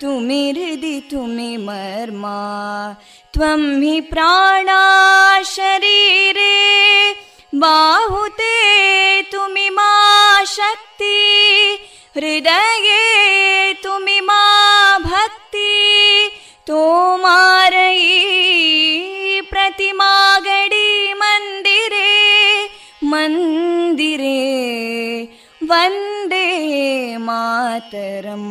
तुमि हृदि तुमि मर्मा त्वं हि प्राणा शरीरे बाहुते तुमि मा शक्ति हृदये तुमि मा भक्ति तोमारयी प्रतिमा गडी मन्दिरे मन्दिरे वन्दे मातरम्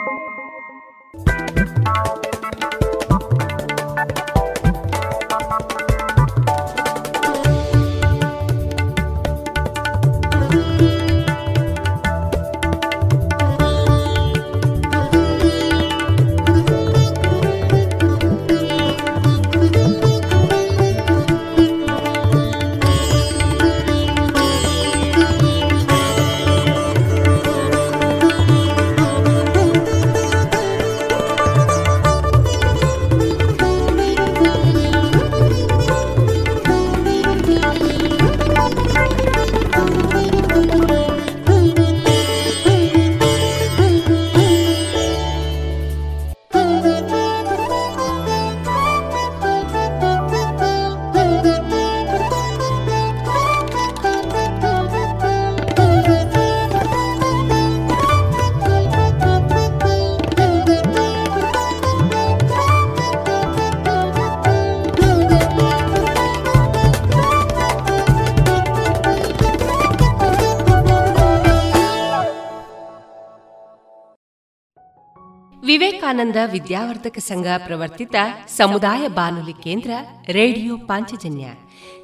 ವಿವೇಕಾನಂದ ವಿದ್ಯಾವರ್ಧಕ ಸಂಘ ಪ್ರವರ್ತಿತ ಸಮುದಾಯ ಬಾನುಲಿ ಕೇಂದ್ರ radio Panchajanya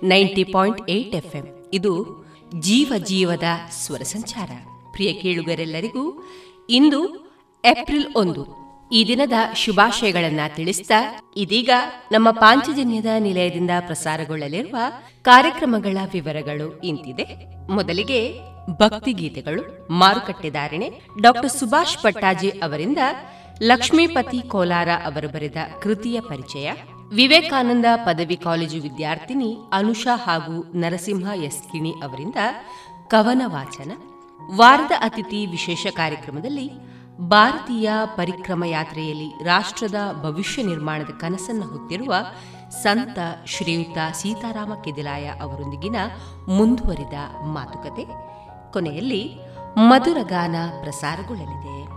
ninety point eight FM. ಇದು ಜೀವ ಜೀವದ ಸ್ವರ ಸಂಚಾರ. ಪ್ರಿಯ ಕೇಳುಗರೆಲ್ಲರಿಗೂ ಇಂದು ಏಪ್ರಿಲ್ ಒಂದು. ಈ ದಿನದ ಶುಭಾಶಯಗಳನ್ನ ತಿಳಿಸ್ತಾ ಇದೀಗ ನಮ್ಮ ಪಾಂಚಜನ್ಯದ ನಿಲಯದಿಂದ ಪ್ರಸಾರಗೊಳ್ಳಲಿರುವ ಕಾರ್ಯಕ್ರಮಗಳ ವಿವರಗಳು ಇಂತಿದೆ. ಮೊದಲಿಗೆ ಭಕ್ತಿ ಗೀತೆಗಳು ಮಾರುಕಟ್ಟೆ ಧಾರಣೆ. ಡಾಕ್ಟರ್ ಸುಭಾಷ್ ಪಟ್ಟಾಜಿ ಅವರಿಂದ ಲಕ್ಷ್ಮೀಪತಿ ಕೋಲಾರ ಅವರು ಬರೆದ ಕೃತಿಯ ಪರಿಚಯ, ವಿವೇಕಾನಂದ ಪದವಿ ಕಾಲೇಜು ವಿದ್ಯಾರ್ಥಿನಿ ಅನುಷಾ ಹಾಗೂ ನರಸಿಂಹ ಎಸ್ ಕಿಣಿ ಅವರಿಂದ ಕವನ ವಾಚನ, ವಾರದ ಅತಿಥಿ ವಿಶೇಷ ಕಾರ್ಯಕ್ರಮದಲ್ಲಿ ಭಾರತೀಯ ಪರಿಕ್ರಮ ಯಾತ್ರೆಯಲ್ಲಿ ರಾಷ್ಟ್ರದ ಭವಿಷ್ಯ ನಿರ್ಮಾಣದ ಕನಸನ್ನು ಹೊತ್ತಿರುವ ಸಂತ ಶ್ರೀಯುತ ಸೀತಾರಾಮ ಕೆದಿಲಾಯ ಅವರೊಂದಿಗಿನ ಮುಂದುವರಿದ ಮಾತುಕತೆ, ಕೊನೆಯಲ್ಲಿ ಮಧುರಗಾನ ಪ್ರಸಾರಗೊಳ್ಳಲಿದೆ.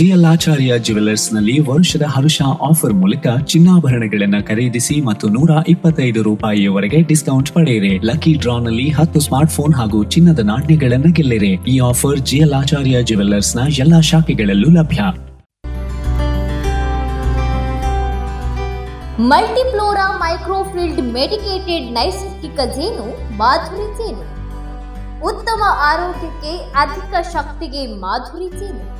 ಜಿಎಲ್ ಆಚಾರ್ಯ ಜುವೆಲ್ಲರ್ಸ್ನಲ್ಲಿ ವರ್ಷದ ಹರುಷ ಆಫರ್ ಮೂಲಕ ಚಿನ್ನಾಭರಣಗಳನ್ನು ಖರೀದಿಸಿ ಮತ್ತು ನೂರ ಇಪ್ಪತ್ತೈದು ರೂಪಾಯಿಯವರೆಗೆ ಡಿಸ್ಕೌಂಟ್ ಪಡೆಯಿರಿ. ಲಕ್ಕಿ ಡ್ರಾ ನಲ್ಲಿ ಹತ್ತು ಸ್ಮಾರ್ಟ್ ಫೋನ್ ಹಾಗೂ ಚಿನ್ನದ ನಾಣ್ಯಗಳನ್ನು ಗೆಲ್ಲಿರಿ. ಈ ಆಫರ್ ಜಿಎಲ್ ಆಚಾರ್ಯ ಜುವೆಲ್ಲರ್ಸ್ನ ಎಲ್ಲಾ ಶಾಖೆಗಳಲ್ಲೂ ಲಭ್ಯ. ಮಲ್ಟಿಫ್ಲೋರಾ ಮೈಕ್ರೋಫಿಲ್ಡ್ ಮೆಡಿಕೇಟೆಡ್ ನೈಸರ್ಗಿಕ ಜೇನು, ಮಾಧುರಿ ಜೇನು. ಉತ್ತಮ ಆರೋಗ್ಯಕ್ಕೆ ಅಧಿಕ ಶಕ್ತಿಗೆ ಮಾಧುರಿ ಜೇನು.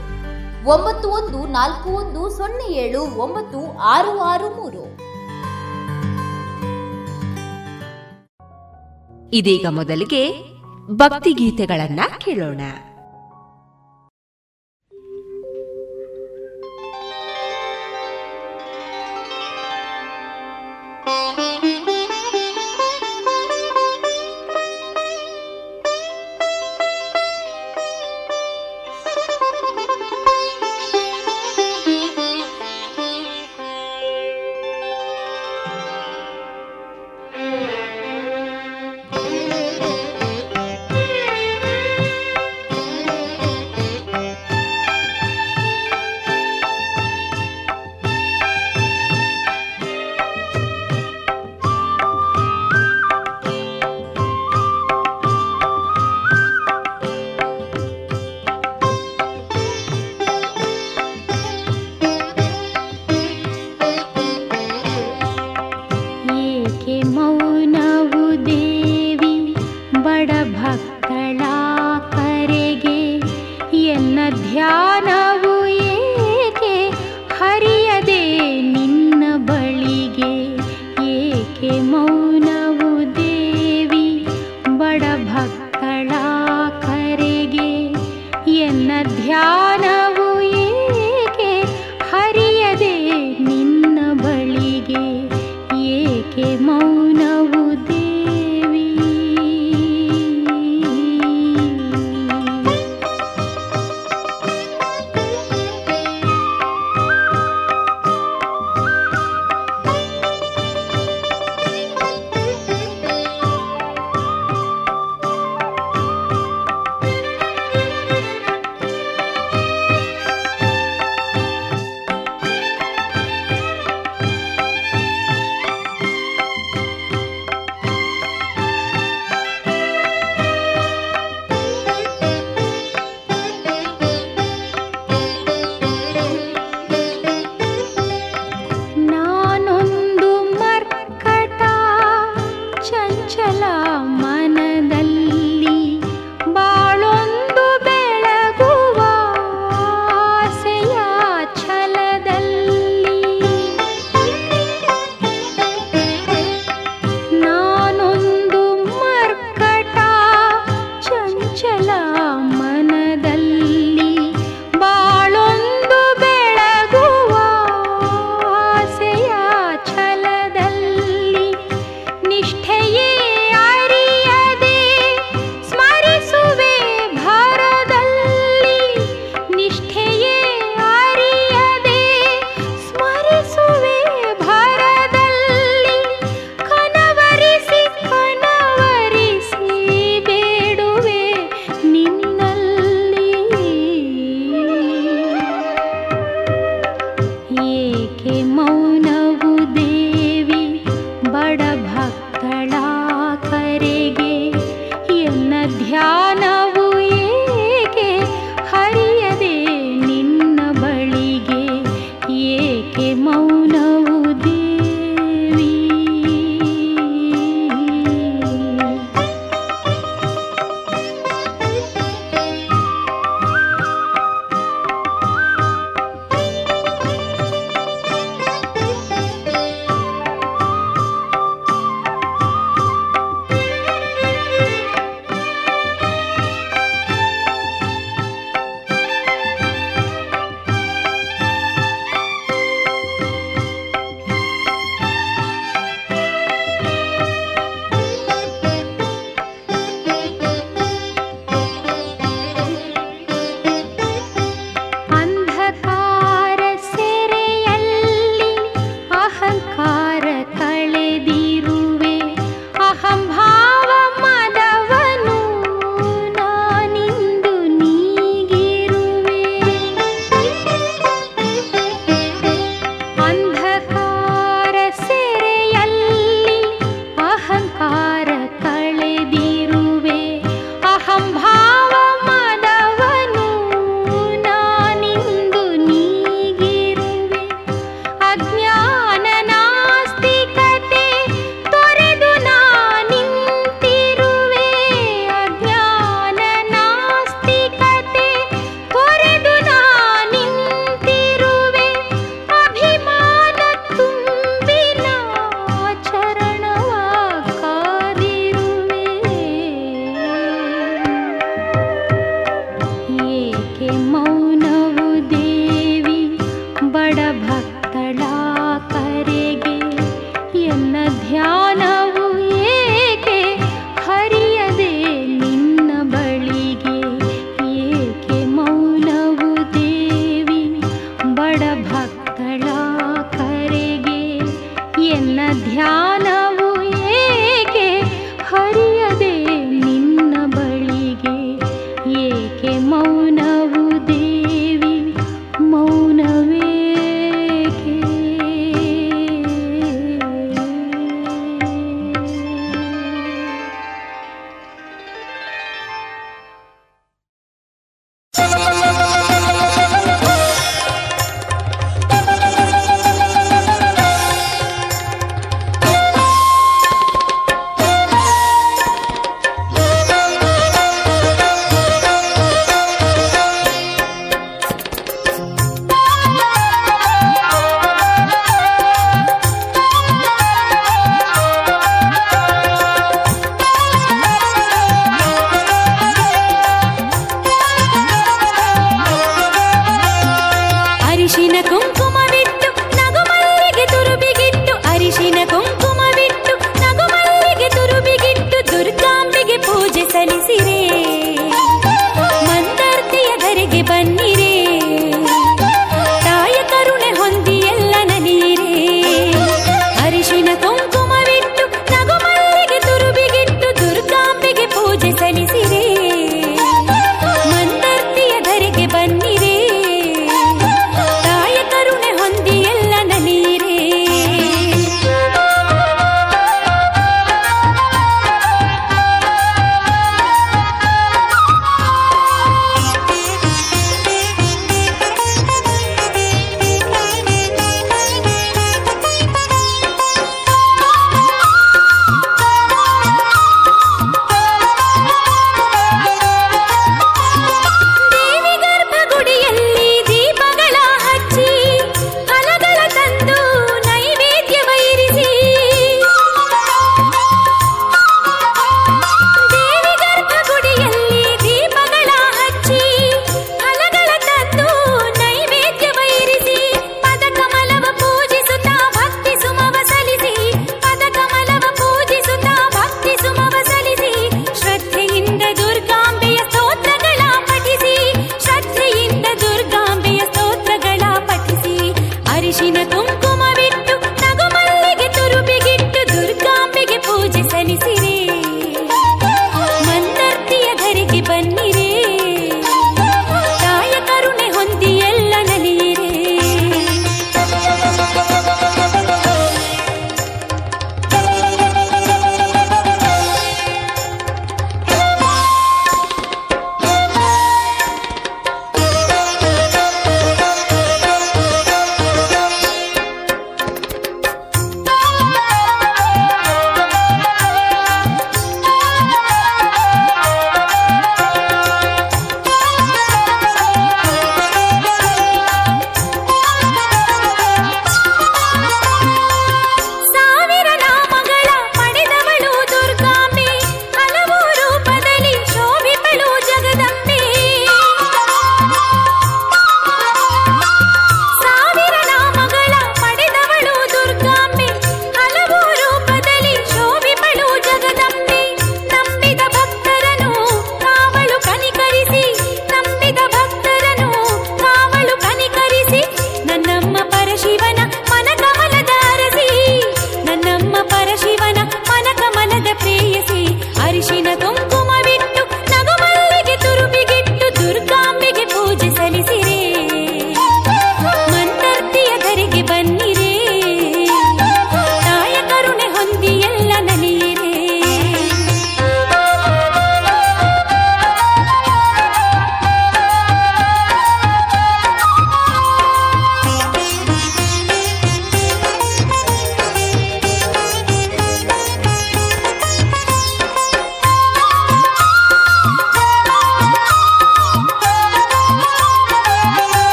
ಒಂಬತ್ತು ಒಂದು ನಾಲ್ಕು ಒಂದು ಸೊನ್ನೆ ಏಳು ಒಂಬತ್ತು ಆರು ಆರು ಮೂರು. ಇದೀಗ ಮೊದಲಿಗೆ ಭಕ್ತಿ ಗೀತೆಗಳನ್ನ ಕೇಳೋಣ.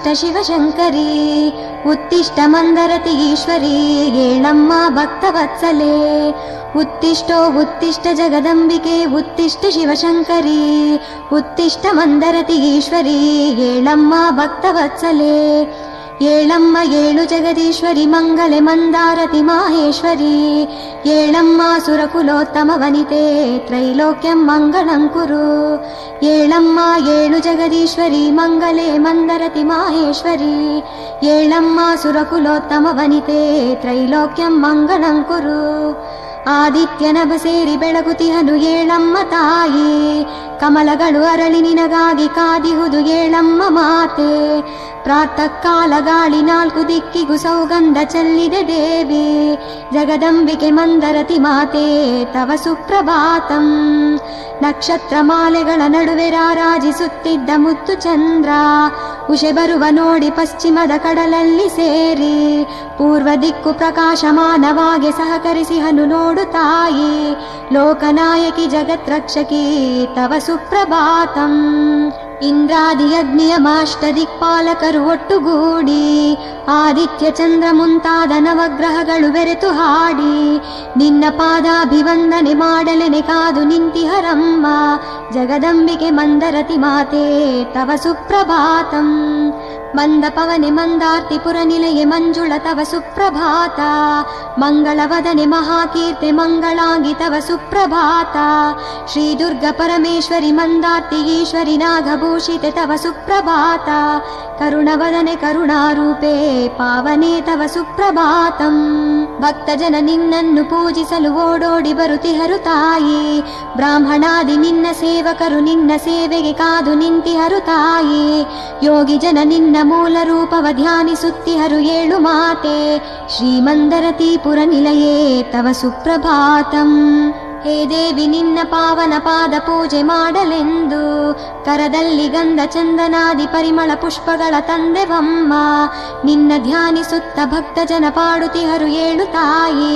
उत्तिष्ठ शिवशङ्करी उत्तिष्ठ मन्दरति ईश्वरी येणम्मा भक्तवत्सले उत्तिष्ठो उत्तिष्ठ जगदम्बिके उत्तिष्ठ शिवशङ्करी उत्तिष्ठ मन्दरति ईश्वरी येणम्मा भक्तवत्सले ಏಳಮ್ಮ ಏಳು ಜಗದೀಶ್ವರಿ ಮಂಗಲೆ ಮಂದಾರತಿ ಮಾಹೇಶ್ವರಿ ಏಳಮ್ಮ ಸುರಕುಲೋತ್ತಮ ವನಿತೆ ತ್ರೈಲೋಕ್ಯಂ ಮಂಗಳಂ ಕುರು ಏಳಮ್ಮ ಏಳು ಜಗದೀಶ್ವರಿ ಮಂಗಲೆ ಮಂದರತಿ ಮಾಹೇಶ್ವರಿ ಏಳಮ್ಮ ಸುರಕುಲೋತ್ತಮ ವನಿತೆ ತ್ರೈಲೋಕ್ಯಂ ಮಂಗಳಂ ಕುರು ಆದಿತ್ಯನಭ ಸೇರಿ ಬೆಳಗುತಿಹನು ಏಳಮ್ಮ ತಾಯಿ ಕಮಲಗಳು ಅರಳಿ ನಿನಗಾಗಿ ಕಾದಿಹುದು ಏಳಮ್ಮ ಮಾತೆ ಪ್ರಾತಃ ಕಾಲ ಗಾಳಿ ನಾಲ್ಕು ದಿಕ್ಕಿಗೂ ಸೌಗಂಧ ಚೆಲ್ಲಿದೆ ದೇವಿ ಜಗದಂಬಿಕೆ ಮಂದರತಿ ಮಾತೆ ತವ ಸುಪ್ರಭಾತಂ ನಕ್ಷತ್ರ ಮಾಲೆಗಳ ನಡುವೆ ರಾರಾಜಿಸುತ್ತಿದ್ದ ಮುತ್ತು ಚಂದ್ರ ಉಷೆ ಬರುವ ನೋಡಿ ಪಶ್ಚಿಮದ ಕಡಲಲ್ಲಿ ಸೇರಿ, ಪೂರ್ವ ದಿಕ್ಕು ಪ್ರಕಾಶಮಾನವಾಗಿ ಸಹಕರಿಸಿ ಹನು ನೋಡು ತಾಯಿ. ಲೋಕನಾಯಕಿ ಜಗತ್ರಕ್ಷಕಿ ತವ ಸುಪ್ರಭಾತಂ. ಇಂದ್ರಾದಿ ಯಜ್ಞಿಯಮಾಷ್ಟ ದಿಕ್ಪಾಲಕರು ಒಟ್ಟುಗೂಡಿ, ಆದಿತ್ಯ ಚಂದ್ರ ಮುಂತಾದ ನವಗ್ರಹಗಳು ಬೆರೆತು ಹಾಡಿ, ನಿನ್ನ ಪಾದಾಭಿವಂದನೆ ಮಾಡಲೆನೆ ಕಾದು ನಿಂತಿಹರಮ್ಮ ಜಗದಂಬಿಕೆ ಮಂದರತಿ ಮಾತೆ, ತವ ಸುಪ್ರಭಾತಂ. मन्दपवने मन्दार्तिपुरनिलये मञ्जुळ तव सुप्रभाता मङ्गलवदने महाकीर्ति मङ्गलाङ्गि तव सुप्रभाता श्रीदुर्गपरमेश्वरि मन्दार्ति ईश्वरि नागभूषिते तव सुप्रभाता करुणवदने करुणारूपे पावने तव सुप्रभातम् ಭಕ್ತಜನ ನಿನ್ನನ್ನು ಪೂಜಿಸಲು ಓಡೋಡಿ ಬರುತಿಹರು ತಾಯಿ. ಬ್ರಾಹ್ಮಣಾದಿ ನಿನ್ನ ಸೇವಕರು ನಿನ್ನ ಸೇವೆಗೆ ಕಾದು ನಿಂತಿಹರು ತಾಯಿ. ಯೋಗಿ ಜನ ನಿನ್ನ ಮೂಲ ರೂಪವ ಧ್ಯಾನಿಸುತ್ತಿಹರು ಏಳು ಮಾತೆ. ಶ್ರೀಮಂದರತೀಪುರ ನಿಲಯೇ, ತವ ಸುಪ್ರಭಾತಂ. ಹೇ ದೇವಿ ನಿನ್ನ ಪಾವನ ಪಾದ ಪೂಜೆ ಮಾಡಲೆಂದು ಕರದಲ್ಲಿ ಗಂಧ ಚಂದನಾದಿ ಪರಿಮಳ ಪುಷ್ಪಗಳ ತಂದೆವಮ್ಮ ನಿನ್ನ ಧ್ಯಾನಿಸುತ್ತ ಭಕ್ತ ಜನ ಪಾಡುತಿಹರು ಏಳು ತಾಯಿ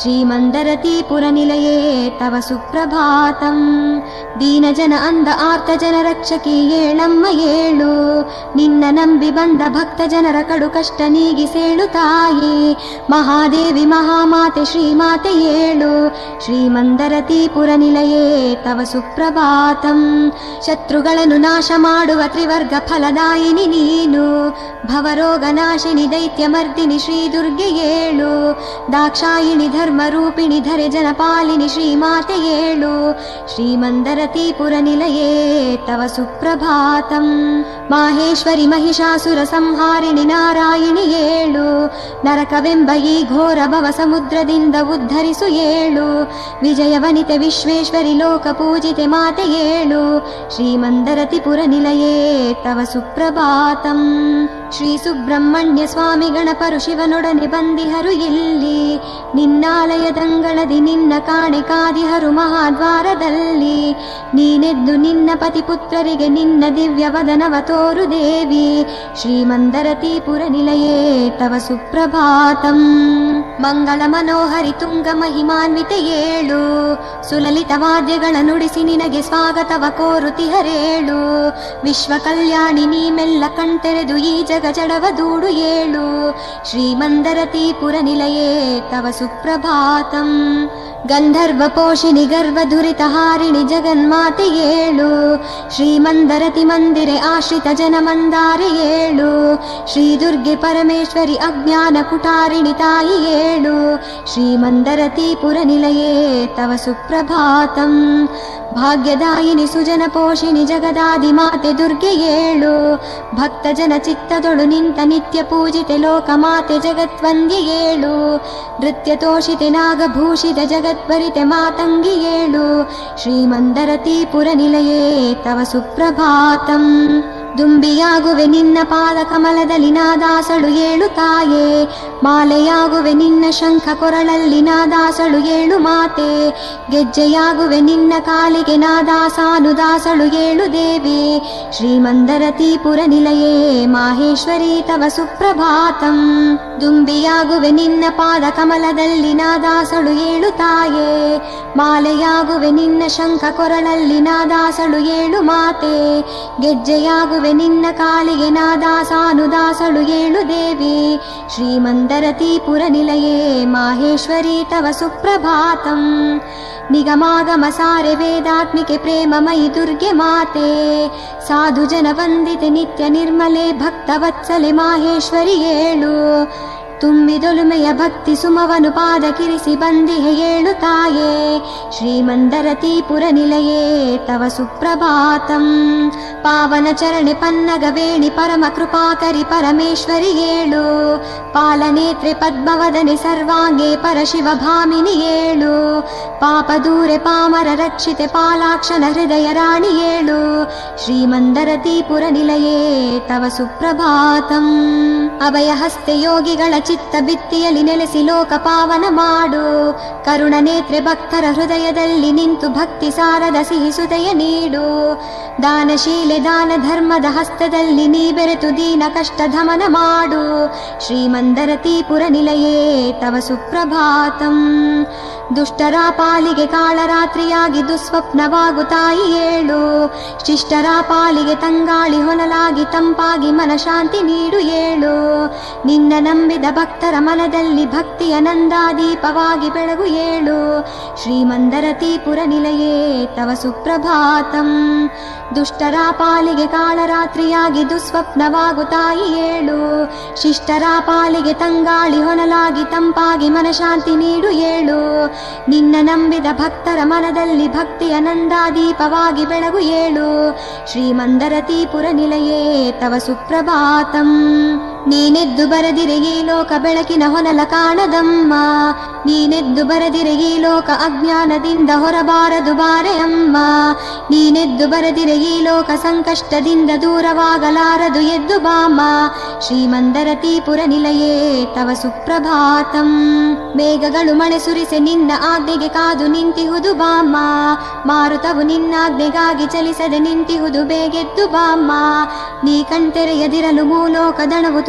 ಶ್ರೀಮಂದರತೀಪುರ ನಿಲಯೇ ತವ ಸುಪ್ರಭಾತಂ ದೀನ ಜನ ಅಂದ ಆರ್ತ ಜನ ರಕ್ಷಕಿ ಏಳಮ್ಮ ಏಳು ನಿನ್ನ ನಂಬಿ ಬಂದ ಭಕ್ತ ಜನರ ಕಡು ಕಷ್ಟ ನೀಗಿಸೇಳು ತಾಯಿ ಮಹಾದೇವಿ ಮಹಾಮಾತೆ ಶ್ರೀಮಾತೆ ಏಳು ಶ್ರೀಮಂದರತೀಪುರ ನಿಲಯೇ ತವ ಸುಪ್ರಭಾತಂ ಶತ್ರುಗಳನ್ನು ನಾಶ ಮಾಡುವ ತ್ರಿವರ್ಗ ಫಲದಾಯಿನಿ ನೀನು ಭವರೋಗ ನಾಶಿನಿ ದೈತ್ಯ ಮರ್ದಿನಿ ಶ್ರೀ ದುರ್ಗೆ ಏಳು ದಾಕ್ಷಾಯಿಣಿ ಧರ್ಮ ರೂಪಿಣಿ ಧರೆ ಜನಪಾಲಿನಿ ಶ್ರೀಮಾತೆ ಏಳು ಶ್ರೀಮಂದರತೀಪುರ ನಿಲಯೇ ತವ ಸುಪ್ರಭಾತಂ ಮಾಹೇಶ್ವರಿ ಮಹಿಷಾಸುರ ಸಂಹಾರಿಣಿ ನಾರಾಯಣಿ ಏಳು ನರಕವೆಂಬ ಈ ಘೋರ ಭವ ಸಮುದ್ರದಿಂದ ಉದ್ಧರಿಸು ಏಳು ವಿಜಯ ವನಿತೆ ವಿಶ್ವೇಶ್ವರಿ ಲೋಕ ಪೂಜಿತೆ ಮಾತೆ ಏಳು ಶ್ರೀಮಂದರತಿಪುರ ನಿಲಯೇ ತವ ಸುಪ್ರಭಾತಂ. ಶ್ರೀ ಸುಬ್ರಹ್ಮಣ್ಯ ಸ್ವಾಮಿ ಗಣಪರು ಶಿವನೊಡನೆ ಬಂದಿಹರು ಇಲ್ಲಿ ನಿನ್ನಾಲಯದಂಗಳದಿ ನಿನ್ನ ಕಾಣೆ ಕಾದಿಹರು ಮಹಾದ್ವಾರದಲ್ಲಿ. ನೀನೆದ್ದು ನಿನ್ನ ಪತಿಪುತ್ರರಿಗೆ ನಿನ್ನ ದಿವ್ಯ ವದನವ ತೋರು ದೇವಿ. ಶ್ರೀಮಂದರತೀಪುರ ನಿಲಯೇ ತವ ಸುಪ್ರಭಾತಂ. ಮಂಗಳ ಮನೋಹರಿ ತುಂಗ ಮಹಿಮಾನ್ವಿತ ಏಳು. ಸುಲಲಿತ ವಾದ್ಯಗಳ ನುಡಿಸಿ ನಿನಗೆ ಸ್ವಾಗತವ ಕೋರುತಿಹರೇಳು ವಿಶ್ವ ಕಲ್ಯಾಣಿ ನೀ ಮೆಲ್ಲ ಕಣ್ತೆರೆದು ಈ ಜಗ ಜಡವ ದೂಡು ಏಳು. ಶ್ರೀಮಂದರತೀಪುರ ನಿಲಯೇ ತವ ಸುಪ್ರಭಾತಂ. ಗಂಧರ್ವ ಪೋಷಿಣಿ ಗರ್ವಧುರಿತ ಹಾರಿಣಿ ಜಗನ್ಮಾತೆ ಏಳು. ಶ್ರೀಮಂದರತಿ ಮಂದಿರೆ ಆಶ್ರಿತ ಜನ ಮಂದಾರಿ ಏಳು. ಶ್ರೀ ದುರ್ಗೆ ಪರಮೇಶ್ವರಿ ಅಜ್ಞಾನ ಕುಟಾರಿಣಿ ತಾಯಿ ಏಳು. ಶ್ರೀಮಂದರತೀಪುರ ನಿಲಯೇ ಸುಪ್ರಭಾತಂ ಭಾಗ್ಯದಾಯಿನಿ ಸುಜನ ಪೋಷಿಣಿ ಜಗದಾದಿ ಮಾತೆ ದುರ್ಗೆ ಏಳು ಭಕ್ತ ಜನ ಚಿತ್ತದೊಳು ನಿಂತ ನಿತ್ಯ ಪೂಜಿತೆ ಲೋಕ ಮಾತೆ ಜಗತ್ವಂದ್ಯ ಏಳು ನೃತ್ಯ ತೋಷಿತೆ ನಾಗಭೂಷಿತ ಜಗತ್ವರಿತೆ ಮಾತಂಗಿ ಏಳು ಶ್ರೀಮಂದರತೀಪುರ ನಿಲಯೇ ತವ ಸುಪ್ರಭಾತಂ ದುಂಬಿಯಾಗುವೆ ನಿನ್ನ ಪಾದ ಕಮಲದಲ್ಲಿ ನಾದಾಸಳು ಏಳು ತಾಯೇ ಮಾಲೆಯಾಗುವೆ ನಿನ್ನ ಶಂಖ ಕೊರಳಲ್ಲಿ ನಾದಾಸಳು ಏಳು ಮಾತೆ ಗೆಜ್ಜೆಯಾಗುವೆ ನಿನ್ನ ಕಾಲಿಗೆ ನಾದಾಸಾನುದಾಸಳು ಏಳು ದೇವಿ ಶ್ರೀಮಂದರತೀಪುರ ನಿಲಯೇ ಮಾಹೇಶ್ವರಿ ತವ ಸುಪ್ರಭಾತಂ ದುಂಬಿಯಾಗುವೆ ನಿನ್ನ ಪಾದ ಕಮಲದಲ್ಲಿ ನಾದಾಸಳು ಏಳು ತಾಯೇ ಮಾಲೆಯಾಗುವೆ ನಿನ್ನ ಶಂಖ ಕೊರಳಲ್ಲಿ ನಾದಾಸಳು ಏಳು ಮಾತೆ ಗೆಜ್ಜೆಯಾಗುವೆ ನಿನ್ನ ಕಾಲಿಗೆ ನಾದಾಸಾನುದಾಸಳು ಏಳು ದೇವಿ ಶ್ರೀಮಂದರತೀಪುರ ನಿಲಯೇ ಮಾಹೇಶ್ವರಿ ತವ ಸುಪ್ರಭಾತಂ ನಿಗಮಾಗಮ ಸಾರೆ ವೇದಾತ್ಮಿಕೆ ಪ್ರೇಮಮಯಿ ದುರ್ಗೆ ಮಾತೆ ಸಾಧು ಜನ ವಂದಿತೆ ನಿತ್ಯ ನಿರ್ಮಲೆ ಭಕ್ತವತ್ಸಲೆ ಮಾಹೇಶ್ವರಿ ಏಳು ತುಂಬಿದೊಲುಮೆಯ ಭಕ್ತಿ ಸುಮವನು ಪಾದ ಕಿರಿಸಿ ಬಂದಿಹೆ ಏಳು ತಾಯೇ ಶ್ರೀಮಂದರತೀಪುರ ನಿಲಯೇ ತವ ಸುಪ್ರಭಾತಂ ಪಾವನ ಚರಣೆ ಪನ್ನಗ ವೇಣಿ ಪರಮ ಕೃಪಾಕರಿ ಪರಮೇಶ್ವರಿ ಏಳು ಪಾಲನೇತ್ರೆ ಪದ್ಮವದನೆ ಸರ್ವಾಂಗೆ ಪರಶಿವ ಭಾಮಿನಿ ಏಳು ಪಾಪ ದೂರೆ ಪಾಮರ ರಕ್ಷಿತೆ ಪಾಲಾಕ್ಷನ ಹೃದಯ ರಾಣಿ ಏಳು ಶ್ರೀಮಂದರತೀಪುರ ನಿಲಯೇ ತವ ಸುಪ್ರಭಾತಂ ಅಭಯ ಹಸ್ತೆ ಯೋಗಿಗಳ ಚಿತ್ತ ಬಿತ್ತಿಯಲ್ಲಿ ನೆಲೆಸಿ ಲೋಕ ಪಾವನ ಮಾಡು. ಕರುಣ ನೇತ್ರೆ ಭಕ್ತರ ಹೃದಯದಲ್ಲಿ ನಿಂತು ಭಕ್ತಿ ಸಾರದ ಸಿಹಿ ಸುದಯ ನೀಡು. ದಾನಶೀಲೆ ದಾನ ಧರ್ಮದ ಹಸ್ತದಲ್ಲಿ ನೀ ಬೆರೆತು ದೀನ ಕಷ್ಟ ಧಮನ ಮಾಡು. ಶ್ರೀಮಂದರತೀಪುರ ನಿಲಯೇ ತವ ಸುಪ್ರಭಾತಂ. ದುಷ್ಟರ ಪಾಲಿಗೆ ಕಾಳರಾತ್ರಿಯಾಗಿ ದುಸ್ವಪ್ನವಾಗು ತಾಯಿ ಏಳು. ಶಿಷ್ಟರ ಪಾಲಿಗೆ ತಂಗಾಳಿ ಹೊನಲಾಗಿ ತಂಪಾಗಿ ಮನಶಾಂತಿ ನೀಡು ಏಳು. ನಿನ್ನ ನಂಬಿದ ಭಕ್ತರ ಮನದಲ್ಲಿ ಭಕ್ತಿಯ ನಂದಾದೀಪವಾಗಿ ಬೆಳಗು ಏಳು ಶ್ರೀಮಂದರತೀಪುರ ನಿಲಯೇ ತವ ಸುಪ್ರಭಾತಂ ದುಷ್ಟರ ಪಾಲಿಗೆ ಕಾಳರಾತ್ರಿಯಾಗಿ ದುಸ್ವಪ್ನವಾಗು ತಾಯಿ ಏಳು ಶಿಷ್ಟರ ಪಾಲಿಗೆ ತಂಗಾಳಿ ಹೊನಲಾಗಿ ತಂಪಾಗಿ ಮನಶಾಂತಿ ನೀಡು ಏಳು ನಿನ್ನ ನಂಬಿದ ಭಕ್ತರ ಮನದಲ್ಲಿ ಭಕ್ತಿಯ ನಂದಾದೀಪವಾಗಿ ಬೆಳಗು ಏಳು ಶ್ರೀಮಂದರತೀಪುರ ನಿಲಯೇ ತವ ಸುಪ್ರಭಾತಂ ನೀನೆದ್ದು ಬರದಿರೆ ಈ ಲೋಕ ಬೆಳಕಿನ ಹೊನಲ ಕಾಣದಮ್ಮ. ನೀನೆದ್ದು ಬರದಿರೆ ಈ ಲೋಕ ಅಜ್ಞಾನದಿಂದ ಹೊರಬಾರದು ಬಾರೆ ಅಮ್ಮ ನೀನೆದ್ದು ಬರದಿರೆ ಈ ಲೋಕ ಸಂಕಷ್ಟದಿಂದ ದೂರವಾಗಲಾರದು ಎದ್ದು ಬಾಮ. ಶ್ರೀಮಂದರತೀಪುರ ನಿಲಯೇ ತವ ಸುಪ್ರಭಾತಂ. ಮೇಘಗಳು ಮಳೆ ಸುರಿಸೆ ನಿನ್ನ ಆಜ್ಞೆಗೆ ಕಾದು ನಿಂತಿಹುದು ಬಾಮ. ಮಾರುತವು ನಿನ್ನಾಜ್ಞೆಗಾಗಿ ಚಲಿಸದೆ ನಿಂತಿಹುದು ಬೇಗೆದ್ದು ಬಾಮ. ನೀ ಕಣ್ತೆರೆಯದಿರಲು ಮೂಲೋಕ ದಣವು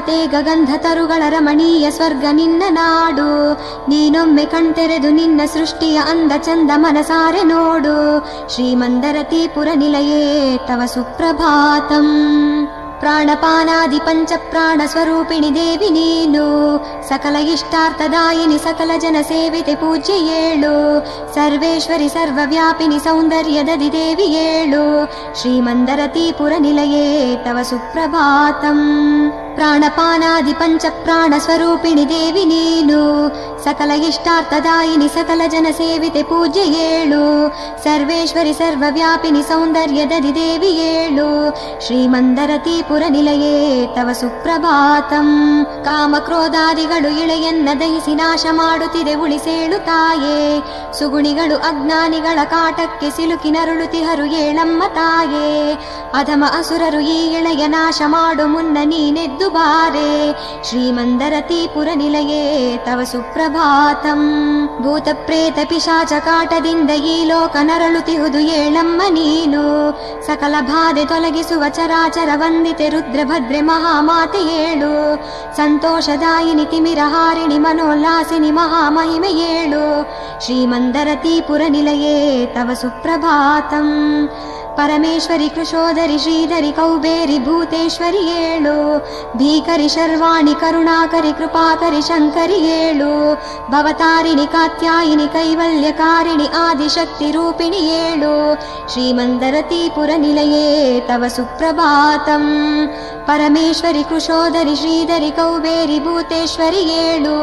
ತೇಗ ಗಂಧ ತರುಗಳ ರಮಣೀಯ ಸ್ವರ್ಗ ನಿನ್ನ ನಾಡು. ನೀನೊಮ್ಮೆ ಕಣ್ತೆರೆದು ನಿನ್ನ ಸೃಷ್ಟಿಯ ಅಂದ ಚಂದ ಮನಸಾರೆ ನೋಡು. ಶ್ರೀಮಂದರತೀಪುರ ನಿಲಯೇ ತವ ಸುಪ್ರಭಾತಂ. ಪ್ರಾಣಪಾನಾದಿ ಪಂಚ ಪ್ರಾಣ ಸ್ವರೂಪಿಣಿ ದೇವಿ ನೀನು. ಸಕಲ ಇಷ್ಟಾರ್ಥದಾಯಿನಿ ಸಕಲ ಜನ ಸೇವಿತೆ ಪೂಜ್ಯ ಏಳು. ಸರ್ವೇಶ್ವರಿ ಸರ್ವವ್ಯಾಪಿನಿ ಸೌಂದರ್ಯದದಿ ದೇವಿ ಏಳು. ಶ್ರೀಮಂದರತೀಪುರ ನಿಲಯೇ ತವ ಸುಪ್ರಭಾತಂ. ಪ್ರಾಣಪಾನಾದಿ ಪಂಚ ಪ್ರಾಣ ಸ್ವರೂಪಿಣಿ ದೇವಿ ನೀನು. ಸಕಲ ಇಷ್ಟಾರ್ಥದಾಯಿನಿ ಸಕಲ ಜನ ಸೇವಿತೆ ಪೂಜ್ಯ ಏಳು. ಸರ್ವೇಶ್ವರಿ ಸರ್ವವ್ಯಾಪಿನಿ ಸೌಂದರ್ಯದದಿ ದೇವಿ ಏಳು. ಶ್ರೀಮಂದರತೀಪುರ ನಿಲಯೇ ತವ ಸುಪ್ರಭಾತಂ. ಕಾಮಕ್ರೋಧಾದಿಗಳು ಇಳೆಯನ್ನ ದಹಿಸಿ ನಾಶ ಮಾಡುತ್ತಿದೆ ಉಳಿಸೇಳು ತಾಯೇ. ಸುಗುಣಿಗಳು ಅಜ್ಞಾನಿಗಳ ಕಾಟಕ್ಕೆ ಸಿಲುಕಿ ನರುಳುತಿಹರು ಏಳಮ್ಮ ತಾಯೇ. ಅಧಮ ಅಸುರರು ಈ ಇಳೆಯ ನಾಶ ಮಾಡು ಮುನ್ನ ನೀನೆದ್ದು ಬಾರೆ ಶ್ರೀಮಂದರತೀಪುರ ನಿಲಯೇ ತವ ಸುಪ್ರಭಾತಂ ಭೂತ ಪ್ರೇತ ಪಿಶಾಚ ಕಾಟದಿಂದ ಈ ಲೋಕ ನರಳುತಿಹುದು ಏಳಮ್ಮ ನೀನು ಸಕಲ ಬಾಧೆ ತೊಲಗಿಸುವ ಚರಾಚರ ವಂದಿತೆ ರುದ್ರಭದ್ರೆ ಮಹಾಮಾತೆ ಏಳು ಸಂತೋಷದಾಯಿನಿ ತಿಮಿರ ಹಾರಿಣಿ ಮನೋಲ್ಲಾಸಿನಿ ಮಹಾಮಹಿಮೆ ಏಳು ಶ್ರೀಮಂದರತೀಪುರ ನಿಲಯೇ ತವ ಸುಪ್ರಭಾತಂ परमेश्वरि कृशोदरि श्रीधरि कौबेरि भूतेश्वरि एळु भीकरि शर्वाणि करुणाकरि कृपाकरि शङ्करि एळु भवतारिणि कात्यायिनि कैवल्यकारिणि आदिशक्तिरूपिणि एळु श्रीमन्दरतीपुरनिलये तव सुप्रभातम्। परमेश्वरि कृशोदरि श्रीधरि कौबेरि भूतेश्वरि एळु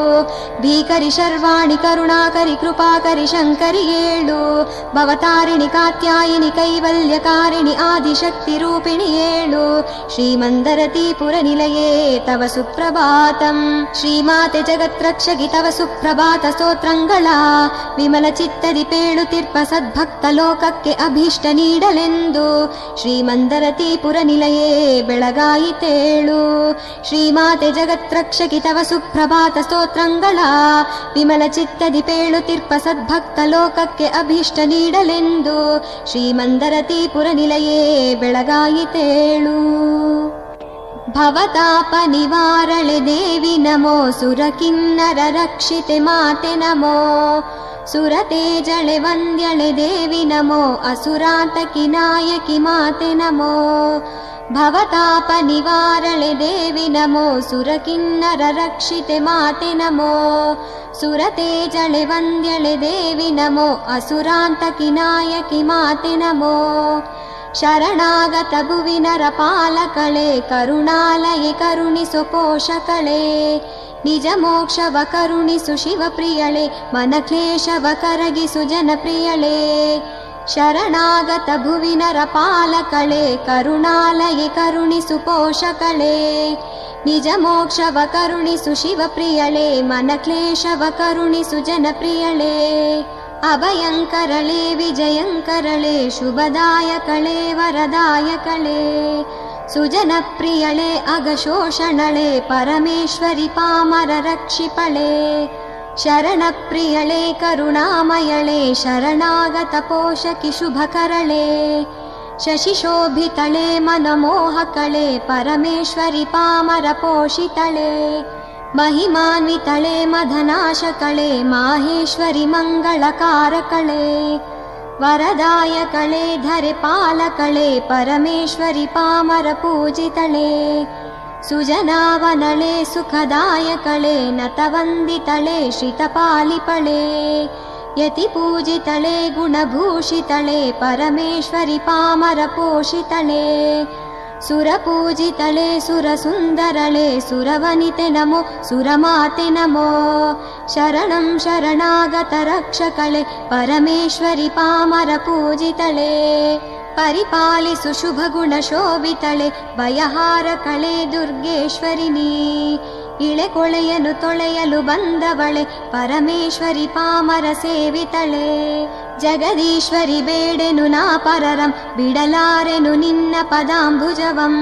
भीकरि शर्वाणि करुणाकरि कृपाकरि शङ्करि एळु भवतारिणि कात्यायिनि कैवल्य ಕಾತ್ಯಾಯಿನಿ ಕೈವಲ್ಯಕಾರಿಣಿ ಆದಿಶಕ್ತಿ ರೂಪಿಣಿ ಏಳು ಶ್ರೀಮಂದರತೀಪುರ ನಿಲಯೇ ತವ ಸುಪ್ರಭಾತಂ ಶ್ರೀಮಾತೆ ಜಗತ್ರಕ್ಷಗಿ ತವ ಸುಪ್ರಭಾತ ಸ್ತೋತ್ರಂಗಳ ವಿಮಲ ಚಿತ್ತದಿ ಪೇಳುತಿರ್ಪ ಸದ್ಭಕ್ತ ಲೋಕಕ್ಕೆ ಅಭೀಷ್ಟ ನೀಡಲೆಂದು ಶ್ರೀಮಂದರತೀಪುರ ನಿಲಯೇ ಬೆಳಗಾಯಿತೇಳು ಶ್ರೀಮಾತೆ ಜಗತ್ರಕ್ಷಕಿ ತವ ಸುಪ್ರಭಾತ ಸ್ತೋತ್ರಂಗಳ ವಿಮಲ ಚಿತ್ತದಿ ಪೇಳುತಿರ್ಪ ಸದ್ಭಕ್ತ ಲೋಕಕ್ಕೆ ಅಭೀಷ್ಟ ನೀಡಲೆಂದು ಶ್ರೀಮಂದರತೀಪುರ ನಿಲಯೇ ಬೆಳಗಾಯಿತೇಳು ಭವತಾಪ ನಿವಾರಳೆ ದೇವಿ ನಮೋ ಸುರಕಿನ್ನರ ರಕ್ಷಿತೆ ಮಾತೆ ನಮೋ सुरते जले वन्द्यले देवि नमो असुरातकि नायकि माते नमो। भवतापनिवारले देवि नमो सुर किन्नरक्षिते माति नमो। सुरते जले वन्द्यले देवि नमो असुरान्तकि नायकि माते नमो। शरणागतभुवि नरपालकळे करुणालयि करुणि सुपोषकले ಕರುಣಿಸು ಪೋಷಕಳೆ ನಿಜ ಮೋಕ್ಷವ ಕರುಣಿಸು ಶಿವಪ್ರಿಯಳೆ ಮನಕ್ಲೇಶವ ಕರಗಿಸು ಜನಪ್ರಿಯಳೆ ಶರಣಾಗತ ಭುವಿನರ ಪಾಲಕಳೆ ಕರುಣಾಲಯೆ ಕರುಣಿಸು ಪೋಷಕಳೆ ನಿಜ ಮೋಕ್ಷವ ಕರುಣಿಸು ಶಿವಪ್ರಿಯಳೆ ಮನಕ್ಲೇಶವ ಕರುಣಿಸು ಜನಪ್ರಿಯಳೆ ಅಭಯಂಕರಳೆ ವಿಜಯಂಕರಳೆ ಶುಭದಾಯಕಳೆ ವರದಾಯಕಳೆ सुजनप्रियळे अगशोषणळे परमेश्वरि पामररक्षिपळे शरणप्रियळे करुणामयळे शरणागतपोषकि शुभकरळे शशिशोभितळे मनमोहकळे परमेश्वरि पामरपोषितळे महिमान्वितळे मधनाशकळे माहेश्वरि मङ्गलकारकळे वरदाय परदायकले धरिपालकले परमेश्वरि पामरपूजितले सुजनावनले सुखदायकले नतवन्दितले श्रितपालिपले यतिपूजितले गुणभूषितले परमेश्वरि पामरपोषितले ಯತಿ ಪೂಜಿತಳೆ ಗುಣಭೂಷಿತಳೆ ಪರಮೇಶ್ವರಿ ಪಾಮರ ಪೋಷಿತಳೆ ಸುರಪೂಜಿತಳೆ ಸುರಸುಂದರಳೆ ಸುರವನಿತೆ ನಮೋ ಸುರಮಾತೆ ನಮೋ ಶರಣಂ ಶರಣಾಗತ ರಕ್ಷಕಳೆ ಪರಮೇಶ್ವರಿ ಪಾಮರ ಪೂಜಿತಳೆ ಪರಿಪಾಲಿಸು ಶುಭ ಗುಣ ಶೋಭಿತಳೆ ಭಯಹಾರ ಕಳೆ ದುರ್ಗೇಶ್ವರಿನಿ ಇಳೆ ಕೊಳೆಯನು ತೊಳೆಯಲು ಬಂದವಳೆ ಪರಮೇಶ್ವರಿ ಪಾಮರ ಸೇವಿತಳೆ ಜಗದೀಶ್ವರಿ ಬೇಡೆನು ನಾ ಪರರಂ ಬಿಡಲಾರೆನು ನಿನ್ನ ಪದಾಂಬುಜವಂ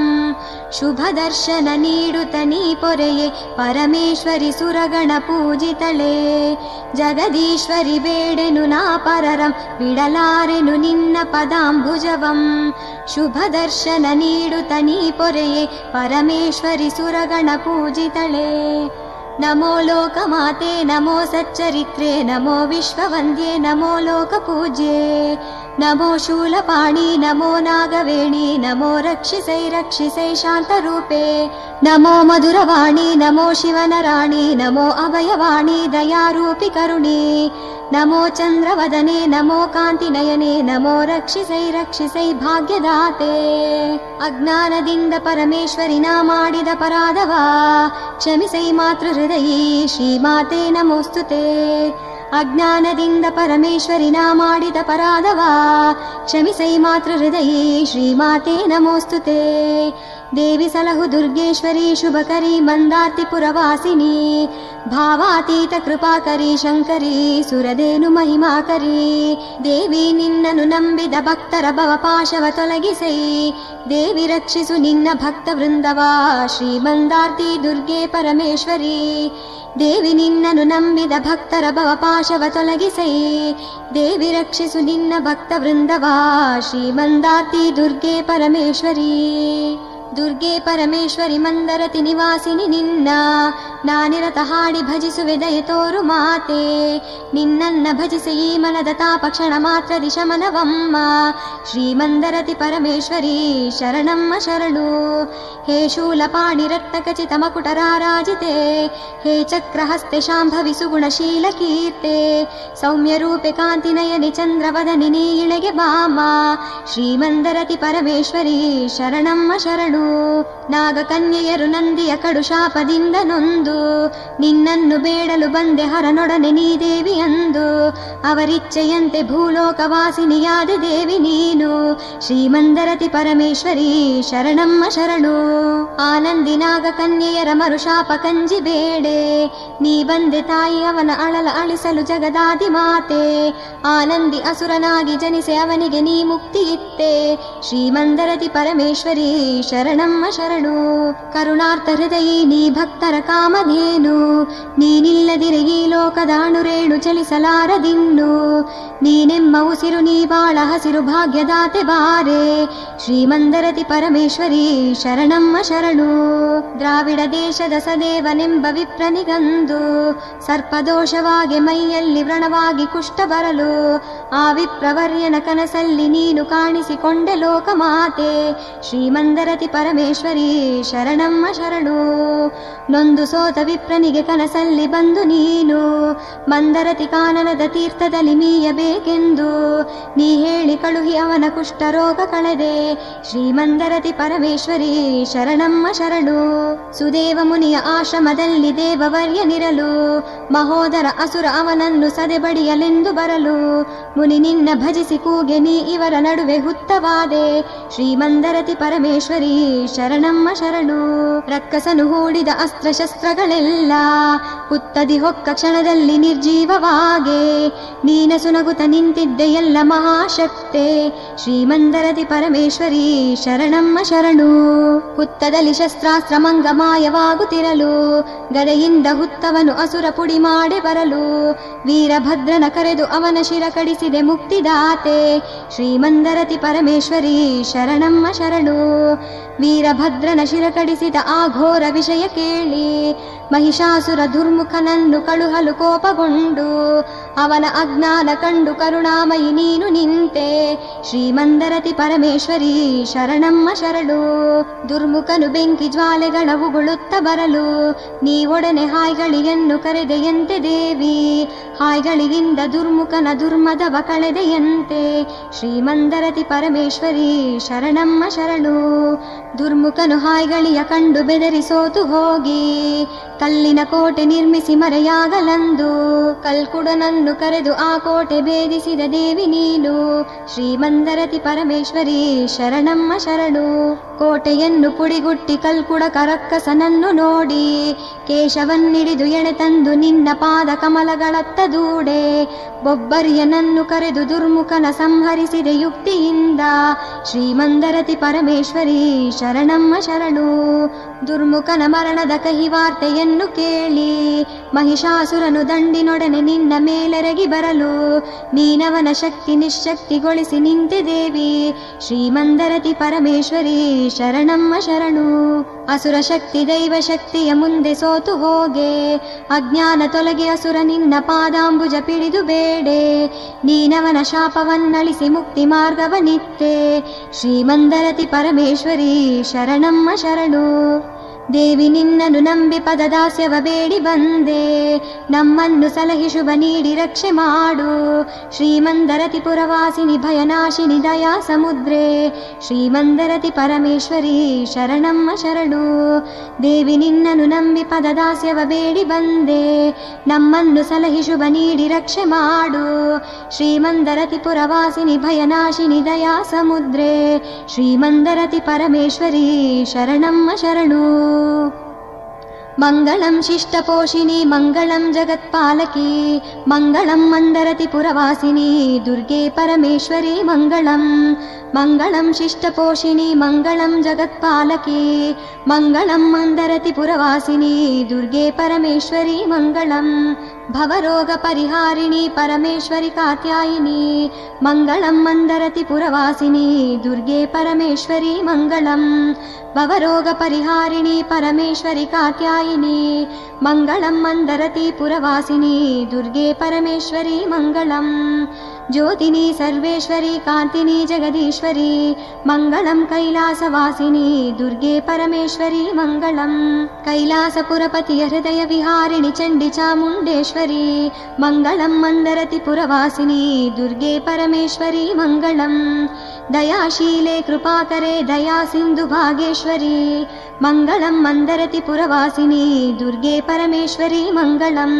ಶುಭ ದರ್ಶನ ನೀಡುತ್ತ ನೀ ಪೊರೆಯೇ ಪರಮೇಶ್ವರಿ ಸುರಗಣ ಪೂಜಿತಳೆ ಜಗದೀಶ್ವರಿ ಬೇಡೆನು ನಾ ಪರರಂ ಬಿಡಲಾರೆನು ನಿನ್ನ ಪದಾಂಬುಜವಂ ಶುಭ ದರ್ಶನ ನೀಡುತ್ತ ನೀ ಪೊರೆಯೇ ಪರಮೇಶ್ವರಿ ಸುರಗಣ ಪೂಜಿತಳೆ नमो लोकमाते नमो सच्चरित्रे नमो विश्ववन्द्ये नमो लोकपूज्ये। नमो शूलपाणि नमो नागवेणी नमो रक्षिसै रक्षिसै शान्तरूपे नमो मधुरवाणी नमो शिवनराणि नमो अभयवाणी दयारूपि करुणे नमो चन्द्रवदने नमो कान्तिनयने नमो रक्षिसै रक्षिसै ಭಾಗ್ಯದಾತೆ ಅಜ್ಞಾನದಿಂದ ಪರಮೇಶ್ವರಿನ ಮಾಡಿದ ಪರಾಧವ ಕ್ಷಮಿಸೈ ಮಾತೃ ಹೃದಯಿ ಶ್ರೀಮಾತೆ ನಮೋಸ್ತುತೆ ಅಜ್ಞಾನದಿಂದ ಪರಮೇಶ್ವರಿನ ಮಾಡಿದ ಪರಾಧವ ಕ್ಷಮಿಸೈ ಮಾತೃ ಹೃದಯಿ ಶ್ರೀಮಾತೆ ನಮೋಸ್ತುತೆ ದೇವಿ ಸಲಹು ದುರ್ಗೇಶ್ವರಿ ಶುಭಕರಿ ಮಂದಾರ್ತಿ ಪುರವಾಸಿನಿ ಭಾವಾತೀತ ಕೃಪಾಕರಿ ಶಂಕರಿ ಸುರದೇನು ಮಹಿಮಾಕರಿ ದೇವಿ ನಿನ್ನನು ನಂಬಿದ ಭಕ್ತರ ಭವಪಾಶವ ತೊಲಗಿಸೈ ದೇವಿ ರಕ್ಷಿಸು ನಿನ್ನ ಭಕ್ತ ವೃಂದವ ಶ್ರೀ ಮಂದಾರ್ತಿ ದುರ್ಗೆ ಪರಮೇಶ್ವರಿ ದೇವಿ ನಿನ್ನನು ನಂಬಿದ ಭಕ್ತರ ಭವಪಾಶವ ತೊಲಗಿಸೈ ದೇವಿ ರಕ್ಷಿಸು ನಿನ್ನ ಭಕ್ತ ವೃಂದವ ಶ್ರೀ ಮಂದಾರ್ತಿ ದುರ್ಗೆ ಪರಮೇಶ್ವರಿ ದುರ್ಗೆ ಪರಮೇಶ್ವರಿ ಮಂದರತಿ ನಿವಾಸಿನಿ ನಿನ್ನ. ನಾನಿರತ ಹಾಡಿ ಭಜಿಸುವೆ ದಯ ತೋರು ಮಾತೆ. ನಿನ್ನನ್ನ ಭಜಿಸಿ ಈ ಮನದ ತಾಪ ಕ್ಷಣ ಮಾತ್ರ ದಿಶಮನವಮ್ಮ. ಶ್ರೀಮಂದರತಿ ಪರಮೇಶ್ವರಿ ಶರಣಮ್ಮ ಶರಣು. ಹೇ ಶೂಲಪಾಣಿ ರತ್ನಖಚಿತ ಮಕುಟರಾರಾಜಿತೆ ಹೇ ಚಕ್ರಹಸ್ತೆ ಶಾಂಭವಿ ಸುಗುಣಶೀಲ ಕೀರ್ತೆ. ಸೌಮ್ಯ ರೂಪೆ ಕಾಂತಿ ನಯನಿ ಚಂದ್ರವದನಿ ನೀ ಇಳೆಗೆ ಬಾಮ. ಶ್ರೀಮಂದರತಿ ಪರಮೇಶ್ವರಿ ಶರಣಮ್ಮ ಶರಣು. ನಾಗಕನ್ಯೆಯರು ನಂದಿಯ ಕಡು ಶಾಪದಿಂದ ನೊಂದು, ನಿನ್ನನ್ನು ಬೇಡಲು ಬಂದೆ ಹರನೊಡನೆ ನೀ ದೇವಿ ಅಂದು. ಅವರಿಚ್ಛೆಯಂತೆ ಭೂಲೋಕವಾಸಿನಿಯಾದ ದೇವಿ ನೀನು. ಶ್ರೀಮಂದರತಿ ಪರಮೇಶ್ವರಿ, ಶರಣಮ್ಮ ಶರಣು. ಆನಂದಿ ನಾಗಕನ್ಯೆಯರ ಮರುಶಾಪ ಕಂಜಿ ಬೇಡೆ. ನೀ ಬಂದೆ ತಾಯಿ ಅವನ ಅಳಲ ಅಳಿಸಲು ಜಗದಾದಿ ಮಾತೆ. ಆನಂದಿ ಅಸುರನಾಗಿ ಜನಿಸೆ ಅವನಿಗೆ ನೀ ಮುಕ್ತಿ ಇತ್ತೆ ಶ್ರೀಮಂದರತಿ ಪರಮೇಶ್ವರಿ ಶರಣಮ್ಮ ಶರಣು. ಕರುಣಾರ್ಥ ಹೃದಯಿ, ನೀ ಭಕ್ತರ ಕಾಮಧೇನು. ನೀನಿಲ್ಲದಿರೆ ಈ ಲೋಕದಾಣುರೇಣು ಚಲಿಸಲಾರದಿನ್ನು ನೀನೆಮ್ಮ ಉಸಿರು, ನೀ ಬಾಳ ಹಸಿರು ಭಾಗ್ಯದಾತೆ ಬಾರೆ. ಶ್ರೀಮಂದರತಿ ಪರಮೇಶ್ವರಿ ಶರಣಮ್ಮ ಶರಣು. ದ್ರಾವಿಡ ದೇಶದ ಸದೇವನೆಂಬ ವಿಪ್ರನಿಗಂದು ಸರ್ಪದೋಷವಾಗಿ ಮೈಯಲ್ಲಿ ವ್ರಣವಾಗಿ ಕುಷ್ಠ ಬರಲು. ಆ ವಿಪ್ರವರ್ಯನ ಕನಸಲ್ಲಿ ನೀನು ಕಾಣಿಸಿಕೊಂಡೆ ಲೋಕಮಾತೆ. ಶ್ರೀಮಂದರತಿ ಪರಮೇಶ್ವರಿ ಶರಣಮ್ಮ ಶರಣು ನೊಂದು ಸೋತ ವಿಪ್ರನಿಗೆ ಕನಸಲ್ಲಿ ಬಂದು ನೀನು. ಮಂದರತಿ ಕಾನನದ ತೀರ್ಥದಲ್ಲಿ ಮೀಯಬೇಕೆಂದು. ನೀ ಹೇಳಿ ಕಳುಹಿ ಅವನ ಕುಷ್ಠರೋಗ ಕಳೆದೆ. ಶ್ರೀಮಂದರತಿ ಪರಮೇಶ್ವರಿ ಶರಣಮ್ಮ ಶರಣು ಸುದೇವ ಮುನಿಯ ಆಶ್ರಮದಲ್ಲಿ ದೇವವರ್ಯನಿರಲು. ಮಹೋದರ ಅಸುರ ಅವನನ್ನು ಸದೆಬಡಿಯಲೆಂದು ಬರಲು. ಮುನಿ ನಿನ್ನ ಭಜಿಸಿ ಕೂಗೆ ನೀ ಇವರ ನಡುವೆ ಹುತ್ತವಾದೆ. ಶ್ರೀಮಂದರತಿ ಪರಮೇಶ್ವರಿ ಶರಣಮ್ಮ ಶರಣು ರಕ್ಕಸನು ಹೂಡಿದ ಅಸ್ತ್ರಶಸ್ತ್ರಗಳೆಲ್ಲ ಹುತ್ತದಿ ಹೊಕ್ಕ ಕ್ಷಣದಲ್ಲಿ ನಿರ್ಜೀವವಾಗೆ. ನೀನ ಸುನಗುತ ನಿಂತಿದ್ದೆ ಎಲ್ಲ ಮಹಾಶಕ್ತೆ. ಶ್ರೀಮಂದರತಿ ಪರಮೇಶ್ವರಿ ಶರಣಮ್ಮ ಶರಣು ಹುತ್ತದಲ್ಲಿ ಶಸ್ತ್ರಾಸ್ತ್ರ ಮಂಗ ಮಾಯವಾಗುತ್ತಿರಲು, ಗದೆಯಿಂದ ಹುತ್ತವನು ಅಸುರ ಪುಡಿ ಮಾಡಿ ಬರಲು, ವೀರಭದ್ರನ ಕರೆದು ಅವನ ಶಿರ ಕಡಿಸಿದೆ ಮುಕ್ತಿದಾತೆ. ಶ್ರೀಮಂದರತಿ ಪರಮೇಶ್ವರಿ ಶರಣಮ್ಮ ಶರಣು ವೀರಭದ್ರನ ಶಿರಕಡಿಸಿದ ಆ ಘೋರ ವಿಷಯ ಕೇಳಿ ಮಹಿಷಾಸುರ ದುರ್ಮುಖನನ್ನು ಕಳುಹಲು ಕೋಪಗೊಂಡು ಅವನ ಅಜ್ಞಾನ ಕಂಡು ಕರುಣಾಮಯಿ ನೀನು ನಿಂತೆ. ಶ್ರೀಮಂದರತಿ ಪರಮೇಶ್ವರಿ ಶರಣಮ್ಮ ಶರಣು. ದುರ್ಮುಖನು ಬೆಂಕಿ ಜ್ವಾಲೆಗಳ ಉಗುಳುತ್ತ ಬರಲು ನೀವೊಡನೆ ಹಾಯ್ಗಳಿಯನ್ನು ಕರೆದೆಯಂತೆ ದೇವಿ, ಹಾಯ್ಗಳಿಗಿಂದ ದುರ್ಮುಖನ ದುರ್ಮದವ ಕಳೆದೆಯಂತೆ. ಶ್ರೀಮಂದರತಿ ಪರಮೇಶ್ವರಿ ಶರಣಮ್ಮ ಶರಣು. ದುರ್ಮುಖನು ಹಾಯ್ಗಳಿಯ ಕಂಡು ಬೆದರಿಸೋತು ಹೋಗಿ. ಕಲ್ಲಿನ ಕೋಟೆ ನಿರ್ಮಿಸಿ ಮರೆಯಾಗಲಂದು. ಕಲ್ಕುಡನನ್ನು ಕರೆದು ಆ ಕೋಟೆ ಭೇದಿಸಿದ ದೇವಿ ನೀನು. ಶ್ರೀಮಂದರತಿ ಪರಮೇಶ್ವರಿ ಶರಣಮ್ಮ ಶರಣು. ಕೋಟೆಯನ್ನು ಪುಡಿಗುಟ್ಟಿ ಕಲ್ಕುಡ ಕರಕ್ಕಸನನ್ನು ನೋಡಿ. ಕೇಶವನ್ನಿಡಿದು ಎಣೆ ತಂದು ನಿನ್ನ ಪಾದ ಕಮಲಗಳತ್ತ ದೂಡೆ. ಬೊಬ್ಬರಿಯನನ್ನು ಕರೆದು ದುರ್ಮುಖನ ಸಂಹರಿಸಿದ ಯುಕ್ತಿಯಿಂದ. ಶ್ರೀಮಂದರತಿ ಪರಮೇಶ್ವರಿ ಶರಣಮ್ಮ ಶರಣು. ದುರ್ಮುಖನ ಮರಣದ ಕಹಿ ವಾರ್ತೆಯನ್ನು ಕೇಳಿ. ಮಹಿಷಾಸುರನು ದಂಡಿನೊಡನೆ ನಿನ್ನ ಮೇಲೆರಗಿ ಬರಲು. ನೀನವನ ಶಕ್ತಿ ನಿಶ್ಶಕ್ತಿಗೊಳಿಸಿ ನಿಂತೆ ದೇವಿ. ಶ್ರೀಮಂದರತಿ ಪರಮೇಶ್ವರಿ ಶರಣಮ್ಮ ಶರಣು. ಅಸುರ ಶಕ್ತಿ ದೈವ ಶಕ್ತಿಯ ಮುಂದೆ ಸೋತು ಹೋಗೆ. ಅಜ್ಞಾನ ತೊಲಗಿ ಅಸುರ ನಿನ್ನ ಪಾದಾಂಬುಜ ಪಿಡಿದು ಬೇಡೆ. ನೀನವನ ಶಾಪವನ್ನಳಿಸಿ ಮುಕ್ತಿ ಮಾರ್ಗವನಿತ್ತೆ श्रीमन्दरति परमेश्वरी शरणम् अशरणो। ದೇವಿ ನಿನ್ನನ್ನು ನಂಬಿ ಪದದಾಸ್ಯವ ಬೇಡಿ ಬಂದೆ ನಮ್ಮನ್ನು ಸಲಹಿ ಶುಭ ನೀಡಿ ರಕ್ಷೆ ಮಾಡು ಶ್ರೀಮಂದರತಿ ಪುರವಾಸಿನಿ ಭಯನಾಶಿನಿ ದಯಾ ಸಮುದ್ರೆ ಶ್ರೀಮಂದರತಿ ಪರಮೇಶ್ವರಿ ಶರಣಮ್ಮ ಶರಣು ದೇವಿ ನಿನ್ನನ್ನು ನಂಬಿ ಪದದಾಸ್ಯವ ಬೇಡಿ ಬಂದೆ ನಮ್ಮನ್ನು ಸಲಹಿ ಶುಭ ನೀಡಿ ರಕ್ಷೆ ಮಾಡು ಶ್ರೀಮಂದರತಿ ಪುರವಾಸಿನಿ ಭಯನಾಶಿನಿ ದಯಾ ಸಮುದ್ರೆ ಶ್ರೀಮಂದರತಿ ಪರಮೇಶ್ವರಿ ಶರಣಮ್ಮ ಶರಣು मङ्गलं शिष्टपोषिणी मङ्गलं जगत्पालकी मङ्गलं मन्दरति पुरवासिनी दुर्गे परमेश्वरी मङ्गलम् मङ्गलं शिष्टपोषिणी मङ्गलं जगत्पालकी मङ्गलं मन्दरति पुरवासिनी दुर्गे परमेश्वरी मङ्गलम् भवरोगपरिहारिणी परमेश्वरि कात्यायिनी मङ्गलं मन्दरति पुरवासिनी दुर्गे परमेश्वरी मङ्गलम् भवरोगपरिहारिणी परमेश्वरि कात्यायिनी मङ्गलं मन्दरति पुरवासिनी दुर्गे परमेश्वरी मङ्गलम् ज्योतिनी सर्वेश्वरी कान्तिनी जगदीश्वरी मङ्गलं कैलासवासिनी दुर्गे परमेश्वरी मङ्गलम् कैलासपुरपति हृदयविहारिणि चण्डि चामुण्डेश्वरी मङ्गलं मन्दरति पुरवासिनी दुर्गे परमेश्वरी मङ्गलम् दयाशीले कृपाकरे दया सिन्धु भागेश्वरी मङ्गलं मन्दरति पुरवासिनी दुर्गे परमेश्वरी मङ्गलम्।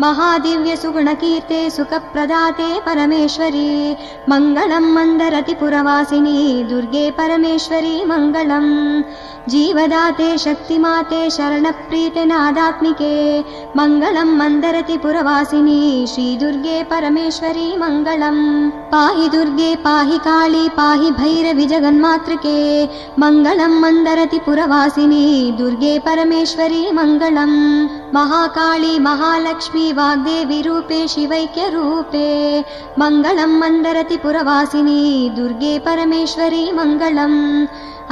महादिव्यसुगुणकीर्ते सुखप्रदाते परमेश्वरी मङ्गलं मन्दरति पुरवासिनी दुर्गे परमेश्वरी मङ्गलम्। जीवदाते शक्तिमाते शरणप्रीते नादात्मिके मङ्गलं मन्दरति पुरवासिनी श्रीदुर्गे परमेश्वरी मङ्गलम्। पाहि दुर्गे पाहि काली पाहि भैरवि जगन्मातृके मङ्गलं मन्दरति पुरवासिनी दुर्गे परमेश्वरी मङ्गलम्। महाकाली महालक्ष्मी वाग्देवी रूपे शिवैक्यरूपे मङ्गलं मन्दरति पुरवासिनी दुर्गे परमेश्वरी मङ्गलम्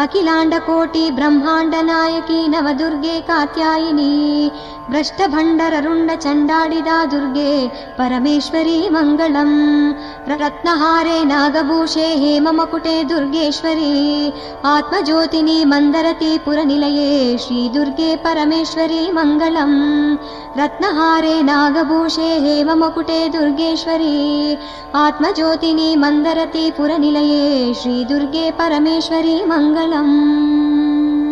अखिलाण्डकोटि ब्रह्माण्डनायकी नवदुर्गे कात्यायिनी भ्रष्टभण्डररुण्ड चण्डाडिदा दुर्गे परमेश्वरी मङ्गलम्। रत्नहारे नागभूषे हेममकुटे दुर्गेश्वरी आत्मज्योतिनी मन्दरति पुरनिलये श्रीदुर्गे परमेश्वरी मङ्गलम्। रत्नहारे नागभूषे हेममकुटे दुर्गेश्वरी आत्मज्योतिनी मन्दरति पुरनिलये श्रीदुर्गे परमेश्वरी मङ्गलम् कमलम्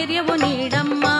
ధైర్యము నీడమ్మా.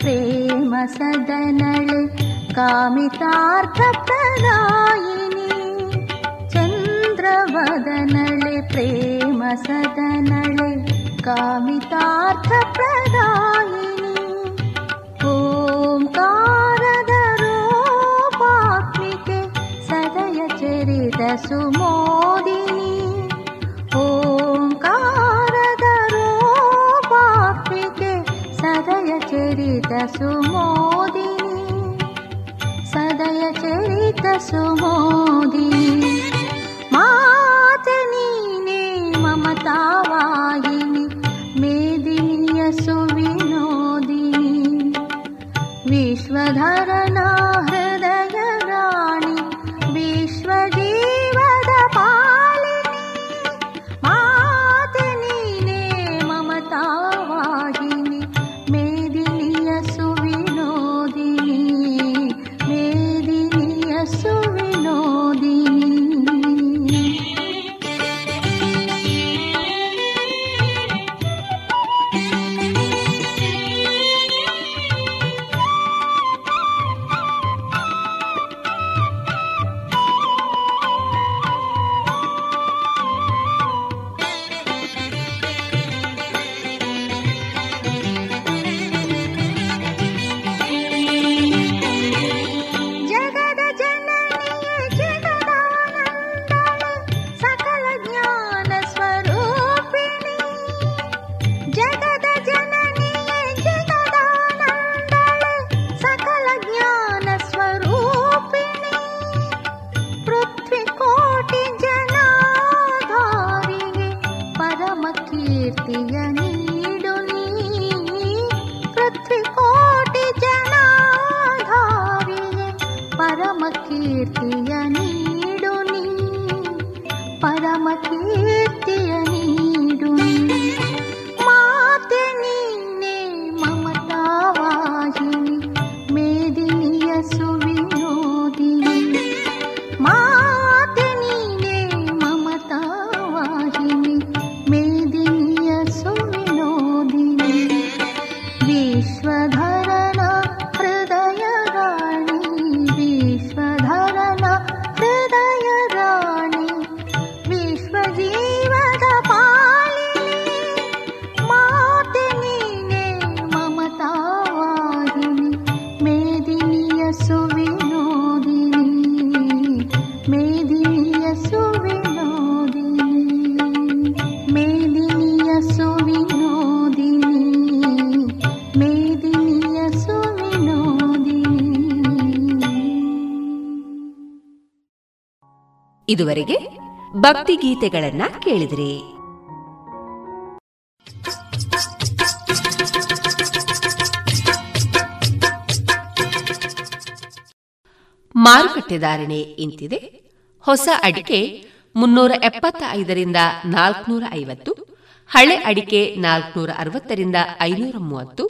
प्रेम सदनळे कामितार्थप्रदायिनि। चन्द्रवदनळे प्रेम सदनळे कामितार्थप्रदायिनि। प्रदायिनी सदय चरित सुमोदि सुमोदि। सदय चैतसु ममता ममताबाई मे दीयसुविनोदी विश्वधरना ಇದುವರೆಗೆ ಭಕ್ತಿ ಗೀತೆಗಳನ್ನ ಕೇಳಿದ್ರಿ. ಮಾರುಕಟ್ಟೆ ಧಾರಣೆ ಇಂತಿದೆ. ಹೊಸ ಅಡಿಕೆ ಮುನ್ನೂರ ಎಪ್ಪತ್ತೈದರಿಂದ ನಾಲ್ಕನೂರ ಐವತ್ತು, ಹಳೆ ಅಡಿಕೆ ನಾಲ್ಕನೂರ ಅರವತ್ತರಿಂದ ಐನೂರ ಮೂವತ್ತು,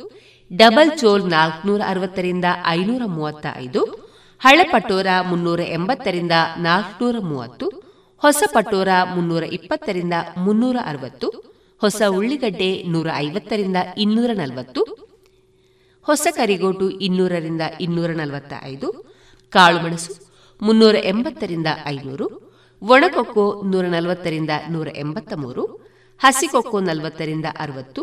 ಡಬಲ್ ಚೋಲ್ ನಾಲ್ಕನೂರ ಅರವತ್ತರಿಂದ ಐನೂರ ಮೂವತ್ತ ಐದು ಹಳೆ ಪಟೋರ ಮುನ್ನೂರ ಎಂಬತ್ತರಿಂದ ನಾಲ್ಕನೂರ ಮೂವತ್ತು, ಹೊಸ ಪಟೋರ ಮುನ್ನೂರ ಇಪ್ಪತ್ತರಿಂದ ಮುನ್ನೂರ ಅರವತ್ತು, ಹೊಸ ಉಳ್ಳಿಗಡ್ಡೆ ನೂರ ಐವತ್ತರಿಂದ ಇನ್ನೂರ ನಲವತ್ತು, ಹೊಸ ಕರಿಗೋಟು ಇನ್ನೂರರಿಂದ ಇನ್ನೂರ ನಲವತ್ತ ಐದು ಕಾಳುಮೆಣಸು ಮುನ್ನೂರ ಎಂಬತ್ತರಿಂದ ಐನೂರು, ಒಣಕೊಕ್ಕೋ ನೂರ ನಲವತ್ತರಿಂದ ನೂರ ಎಂಬತ್ತ ಮೂರು ಹಸಿಕೊಕ್ಕೋ ನಲವತ್ತರಿಂದ ಅರವತ್ತು.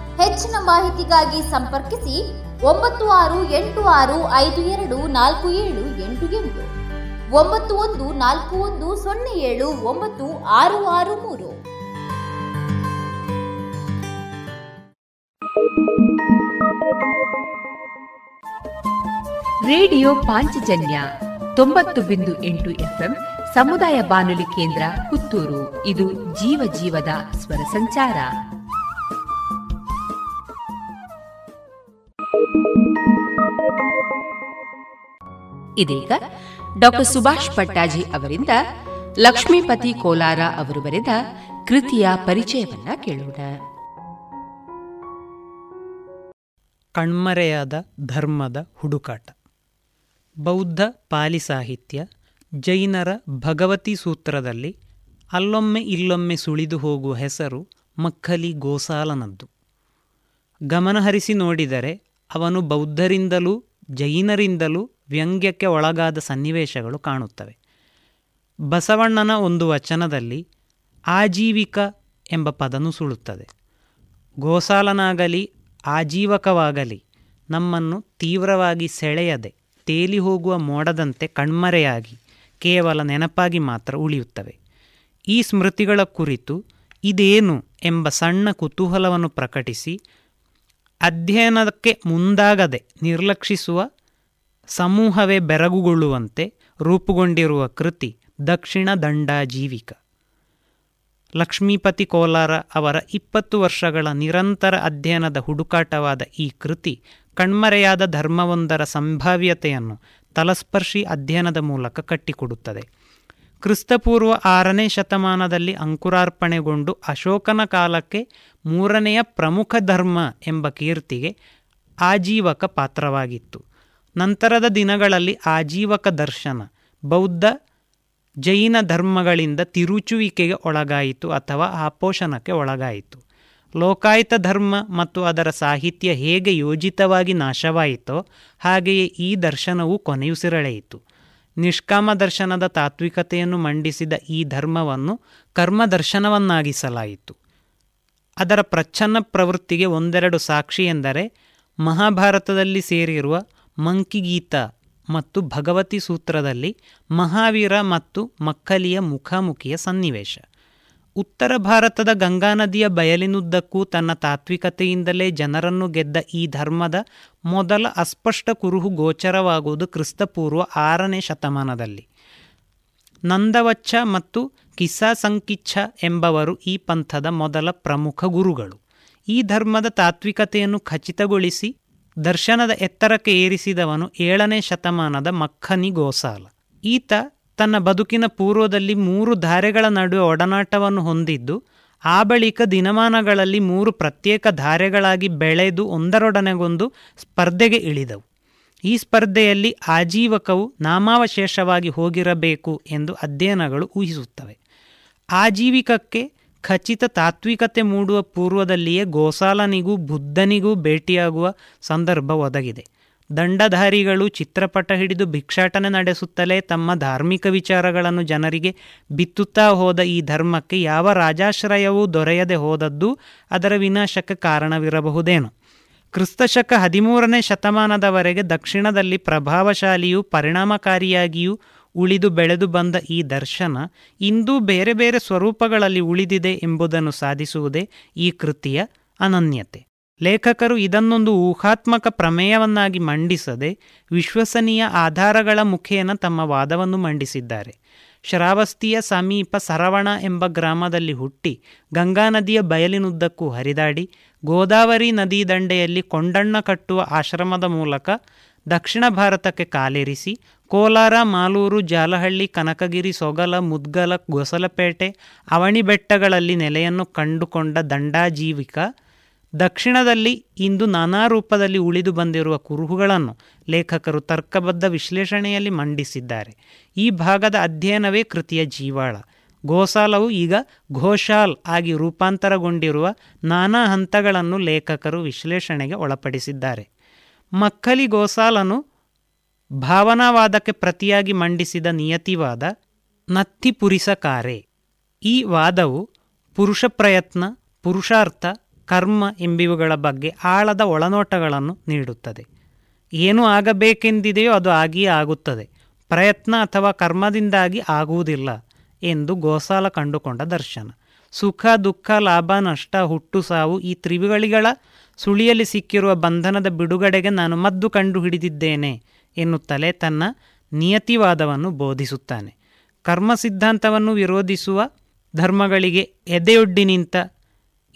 ಹೆಚ್ಚಿನ ಮಾಹಿತಿಗಾಗಿ ಸಂಪರ್ಕಿಸಿ ಒಂಬತ್ತು ಆರು ಎಂಟು ಆರು ಐದು ಎರಡು ನಾಲ್ಕು ಏಳು ಎಂಟು ಎಂಟು, ಒಂಬತ್ತು ಒಂದು ನಾಲ್ಕು ಒಂದು ಸೊನ್ನೆ ಏಳು ಒಂಬತ್ತು ಆರು ಆರು ಮೂರು. ರೇಡಿಯೋ ಪಾಂಚಜನ್ಯ ತೊಂಬತ್ತು ಬಿಂದು ಎಂಟು ಎಫ್ಎಂ ಸಮುದಾಯ ಬಾನುಲಿ ಕೇಂದ್ರ ಪುತ್ತೂರು. ಇದು ಜೀವ ಜೀವದ ಸ್ವರ ಸಂಚಾರ. ಇದೀಗ ಡಾಕ್ಟರ್ ಸುಭಾಷ್ ಪಟ್ಟಾಜಿ ಅವರಿಂದ ಲಕ್ಷ್ಮೀಪತಿ ಕೋಲಾರ ಅವರು ಬರೆದ ಕೃತಿಯ ಪರಿಚಯವನ್ನ ಕೇಳೋಣ. ಕಣ್ಮರೆಯಾದ ಧರ್ಮದ ಹುಡುಕಾಟ. ಬೌದ್ಧ ಪಾಲಿ ಸಾಹಿತ್ಯ, ಜೈನರ ಭಗವತಿ ಸೂತ್ರದಲ್ಲಿ ಅಲ್ಲೊಮ್ಮೆ ಇಲ್ಲೊಮ್ಮೆ ಸುಳಿದು ಹೋಗುವ ಹೆಸರು ಮಕ್ಕಲಿ ಗೋಸಾಲನದ್ದು. ಗಮನಹರಿಸಿ ನೋಡಿದರೆ ಅವನು ಬೌದ್ಧರಿಂದಲೂ ಜೈನರಿಂದಲೂ ವ್ಯಂಗ್ಯಕ್ಕೆ ಒಳಗಾದ ಸನ್ನಿವೇಶಗಳು ಕಾಣುತ್ತವೆ. ಬಸವಣ್ಣನ ಒಂದು ವಚನದಲ್ಲಿ ಆಜೀವಿಕ ಎಂಬ ಪದನು ಸುಳುತ್ತದೆ. ಗೋಸಾಲನಾಗಲಿ, ಆಜೀವಕವಾಗಲಿ, ನಮ್ಮನ್ನು ತೀವ್ರವಾಗಿ ಸೆಳೆಯದೆ ತೇಲಿ ಹೋಗುವ ಮೋಡದಂತೆ ಕಣ್ಮರೆಯಾಗಿ, ಕೇವಲ ನೆನಪಾಗಿ ಮಾತ್ರ ಉಳಿಯುತ್ತವೆ. ಈ ಸ್ಮೃತಿಗಳ ಕುರಿತು ಇದೇನು ಎಂಬ ಸಣ್ಣ ಕುತೂಹಲವನ್ನು ಪ್ರಕಟಿಸಿ, ಅಧ್ಯಯನಕ್ಕೆ ಮುಂದಾಗದೆ ನಿರ್ಲಕ್ಷಿಸುವ ಸಮೂಹವೇ ಬೆರಗುಗೊಳ್ಳುವಂತೆ ರೂಪುಗೊಂಡಿರುವ ಕೃತಿ ದಕ್ಷಿಣ ದಂಡಾಜೀವಿಕ. ಲಕ್ಷ್ಮೀಪತಿ ಕೋಲಾರ ಅವರ ಇಪ್ಪತ್ತು ವರ್ಷಗಳ ನಿರಂತರ ಅಧ್ಯಯನದ ಹುಡುಕಾಟವಾದ ಈ ಕೃತಿ ಕಣ್ಮರೆಯಾದ ಧರ್ಮವೊಂದರ ಸಂಭಾವ್ಯತೆಯನ್ನು ತಲಸ್ಪರ್ಶಿ ಅಧ್ಯಯನದ ಮೂಲಕ ಕಟ್ಟಿಕೊಡುತ್ತದೆ. ಕ್ರಿಸ್ತಪೂರ್ವ ಆರನೇ ಶತಮಾನದಲ್ಲಿ ಅಂಕುರಾರ್ಪಣೆಗೊಂಡು ಅಶೋಕನ ಕಾಲಕ್ಕೆ ಮೂರನೆಯ ಪ್ರಮುಖ ಧರ್ಮ ಎಂಬ ಕೀರ್ತಿಗೆ ಆಜೀವಕ ಪಾತ್ರವಾಗಿತ್ತು. ನಂತರದ ದಿನಗಳಲ್ಲಿ ಆಜೀವಕ ದರ್ಶನ, ಬೌದ್ಧ ಜೈನ ಧರ್ಮಗಳಿಂದ ತಿರುಚುವಿಕೆಗೆ ಒಳಗಾಯಿತು ಅಥವಾ ಆಪೋಷಣಕ್ಕೆ ಒಳಗಾಯಿತು. ಲೋಕಾಯತ ಧರ್ಮ ಮತ್ತು ಅದರ ಸಾಹಿತ್ಯ ಹೇಗೆ ಯೋಜಿತವಾಗಿ ನಾಶವಾಯಿತೋ ಹಾಗೆಯೇ ಈ ದರ್ಶನವು ಕೊನೆಯುಸಿರಳೆಯಿತು ನಿಷ್ಕಾಮ ದರ್ಶನದ ತಾತ್ವಿಕತೆಯನ್ನು ಮಂಡಿಸಿದ ಈ ಧರ್ಮವನ್ನು ಕರ್ಮ ದರ್ಶನವನ್ನಾಗಿಸಲಾಯಿತು. ಅದರ ಪ್ರಚ್ಛನ್ನ ಪ್ರವೃತ್ತಿಗೆ ಒಂದೆರಡು ಸಾಕ್ಷಿ ಎಂದರೆ ಮಹಾಭಾರತದಲ್ಲಿ ಸೇರಿರುವ ಮಂಕಿಗೀತ ಮತ್ತು ಭಗವತಿ ಸೂತ್ರದಲ್ಲಿ ಮಹಾವೀರ ಮತ್ತು ಮಕ್ಕಲಿಯ ಮುಖಾಮುಖಿಯ ಸನ್ನಿವೇಶ. ಉತ್ತರ ಭಾರತದ ಗಂಗಾ ನದಿಯ ಬಯಲಿನುದ್ದಕ್ಕೂ ತನ್ನ ತಾತ್ವಿಕತೆಯಿಂದಲೇ ಜನರನ್ನು ಗೆದ್ದ ಈ ಧರ್ಮದ ಮೊದಲ ಅಸ್ಪಷ್ಟ ಕುರುಹು ಗೋಚರವಾಗುವುದು ಕ್ರಿಸ್ತಪೂರ್ವ ಆರನೇ ಶತಮಾನದಲ್ಲಿ. ನಂದವಚ್ಚ ಮತ್ತು ಕಿಸಾ ಸಂಕಿಚ್ಛ ಎಂಬವರು ಈ ಪಂಥದ ಮೊದಲ ಪ್ರಮುಖ ಗುರುಗಳು. ಈ ಧರ್ಮದ ತಾತ್ವಿಕತೆಯನ್ನು ಖಚಿತಗೊಳಿಸಿ ದರ್ಶನದ ಎತ್ತರಕ್ಕೆ ಏರಿಸಿದವನು ಏಳನೇ ಶತಮಾನದ ಮಕ್ಕನಿ ಗೋಸಾಲ. ಈತ ತನ್ನ ಬದುಕಿನ ಪೂರ್ವದಲ್ಲಿ ಮೂರು ಧಾರೆಗಳ ನಡುವೆ ಒಡನಾಟವನ್ನು ಹೊಂದಿದ್ದು, ಆ ಬಳಿಕ ದಿನಮಾನಗಳಲ್ಲಿ ಮೂರು ಪ್ರತ್ಯೇಕ ಧಾರೆಗಳಾಗಿ ಬೆಳೆದು ಒಂದರೊಡನೆಗೊಂದು ಸ್ಪರ್ಧೆಗೆ ಇಳಿದವು. ಈ ಸ್ಪರ್ಧೆಯಲ್ಲಿ ಆಜೀವಕವು ನಾಮಾವಶೇಷವಾಗಿ ಹೋಗಿರಬೇಕು ಎಂದು ಅಧ್ಯಯನಗಳು ಊಹಿಸುತ್ತವೆ. ಆಜೀವಿಕಕ್ಕೆ ಖಚಿತ ತಾತ್ವಿಕತೆ ಮೂಡುವ ಪೂರ್ವದಲ್ಲಿಯೇ ಗೋಸಾಲನಿಗೂ ಬುದ್ಧನಿಗೂ ಭೇಟಿಯಾಗುವ ಸಂದರ್ಭ ಒದಗಿದೆ. ದಂಡಧಾರಿಗಳು ಚಿತ್ರಪಟ ಹಿಡಿದು ಭಿಕ್ಷಾಟನೆ ನಡೆಸುತ್ತಲೇ ತಮ್ಮ ಧಾರ್ಮಿಕ ವಿಚಾರಗಳನ್ನು ಜನರಿಗೆ ಬಿತ್ತುತ್ತಾ ಹೋದ ಈ ಧರ್ಮಕ್ಕೆ ಯಾವ ರಾಜಾಶ್ರಯವೂ ದೊರೆಯದೆ ಹೋದದ್ದು ಅದರ ವಿನಾಶಕ್ಕೆ ಕಾರಣವಿರಬಹುದೇನು. ಕ್ರಿಸ್ತಶಕ ಹದಿಮೂರನೇ ಶತಮಾನದವರೆಗೆ ದಕ್ಷಿಣದಲ್ಲಿ ಪ್ರಭಾವಶಾಲಿಯೂ ಪರಿಣಾಮಕಾರಿಯಾಗಿಯೂ ಉಳಿದು ಬೆಳೆದು ಬಂದ ಈ ದರ್ಶನ ಇಂದು ಬೇರೆ ಬೇರೆ ಸ್ವರೂಪಗಳಲ್ಲಿ ಉಳಿದಿದೆ ಎಂಬುದನ್ನು ಸಾಧಿಸುವುದೇ ಈ ಕೃತಿಯ ಅನನ್ಯತೆ. ಲೇಖಕರು ಇದನ್ನೊಂದು ಊಹಾತ್ಮಕ ಪ್ರಮೇಯವನ್ನಾಗಿ ಮಂಡಿಸದೆ ವಿಶ್ವಸನೀಯ ಆಧಾರಗಳ ಮುಖೇನ ತಮ್ಮ ವಾದವನ್ನು ಮಂಡಿಸಿದ್ದಾರೆ. ಶ್ರಾವಸ್ತಿಯ ಸಮೀಪ ಸರವಣ ಎಂಬ ಗ್ರಾಮದಲ್ಲಿ ಹುಟ್ಟಿ ಗಂಗಾ ನದಿಯ ಬಯಲಿನುದ್ದಕ್ಕೂ ಹರಿದಾಡಿ ಗೋದಾವರಿ ನದಿ ದಂಡೆಯಲ್ಲಿ ಕೊಂಡಣ್ಣ ಕಟ್ಟುವ ಆಶ್ರಮದ ಮೂಲಕ ದಕ್ಷಿಣ ಭಾರತಕ್ಕೆ ಕಾಲಿರಿಸಿ ಕೋಲಾರ, ಮಾಲೂರು, ಜಾಲಹಳ್ಳಿ, ಕನಕಗಿರಿ, ಸೊಗಲ, ಮುದ್ಗಲ, ಗೊಸಲಪೇಟೆ ಅವಣಿ ಬೆಟ್ಟಗಳಲ್ಲಿ ನೆಲೆಯನ್ನು ಕಂಡುಕೊಂಡ ದಂಡಾಜೀವಿಕ, ದಕ್ಷಿಣದಲ್ಲಿ ಇಂದು ನಾನಾ ರೂಪದಲ್ಲಿ ಉಳಿದು ಬಂದಿರುವ ಕುರುಹುಗಳನ್ನು ಲೇಖಕರು ತರ್ಕಬದ್ಧ ವಿಶ್ಲೇಷಣೆಯಲ್ಲಿ ಮಂಡಿಸಿದ್ದಾರೆ. ಈ ಭಾಗದ ಅಧ್ಯಯನವೇ ಕೃತಿಯ ಜೀವಾಳ. ಗೋಸಾಲವು ಈಗ ಘೋಷಾಲ್ ಆಗಿ ರೂಪಾಂತರಗೊಂಡಿರುವ ನಾನಾ ಹಂತಗಳನ್ನು ಲೇಖಕರು ವಿಶ್ಲೇಷಣೆಗೆ ಒಳಪಡಿಸಿದ್ದಾರೆ. ಮಕ್ಕಲಿ ಗೋಸಾಲನು ಭಾವನಾವಾದಕ್ಕೆ ಪ್ರತಿಯಾಗಿ ಮಂಡಿಸಿದ ನಿಯತಿವಾದ ನತ್ತಿಪುರಿಸಕಾರೆ. ಈ ವಾದವು ಪುರುಷ ಪ್ರಯತ್ನ, ಪುರುಷಾರ್ಥ, ಕರ್ಮ ಎಂಬಿವುಗಳ ಬಗ್ಗೆ ಆಳದ ಒಳನೋಟಗಳನ್ನು ನೀಡುತ್ತದೆ. ಏನು ಆಗಬೇಕೆಂದಿದೆಯೋ ಅದು ಆಗಿಯೇ ಆಗುತ್ತದೆ. ಪ್ರಯತ್ನ ಅಥವಾ ಕರ್ಮದಿಂದಾಗಿ ಆಗುವುದಿಲ್ಲ ಎಂದು ಗೋಸಾಲ ಕಂಡುಕೊಂಡ ದರ್ಶನ. ಸುಖ, ದುಃಖ, ಲಾಭ, ನಷ್ಟ, ಹುಟ್ಟು, ಸಾವು ಈ ತ್ರಿವಿಗಳಿಗಳ ಸುಳಿಯಲ್ಲಿ ಸಿಕ್ಕಿರುವ ಬಂಧನದ ಬಿಡುಗಡೆಗೆ ನಾನು ಮದ್ದು ಕಂಡು ಹಿಡಿದಿದ್ದೇನೆ ಎನ್ನುತ್ತಲೇ ತನ್ನ ನಿಯತಿವಾದವನ್ನು ಬೋಧಿಸುತ್ತಾನೆ. ಕರ್ಮ ಸಿದ್ಧಾಂತವನ್ನು ವಿರೋಧಿಸುವ ಧರ್ಮಗಳಿಗೆ ಎದೆಯೊಡ್ಡಿ ನಿಂತ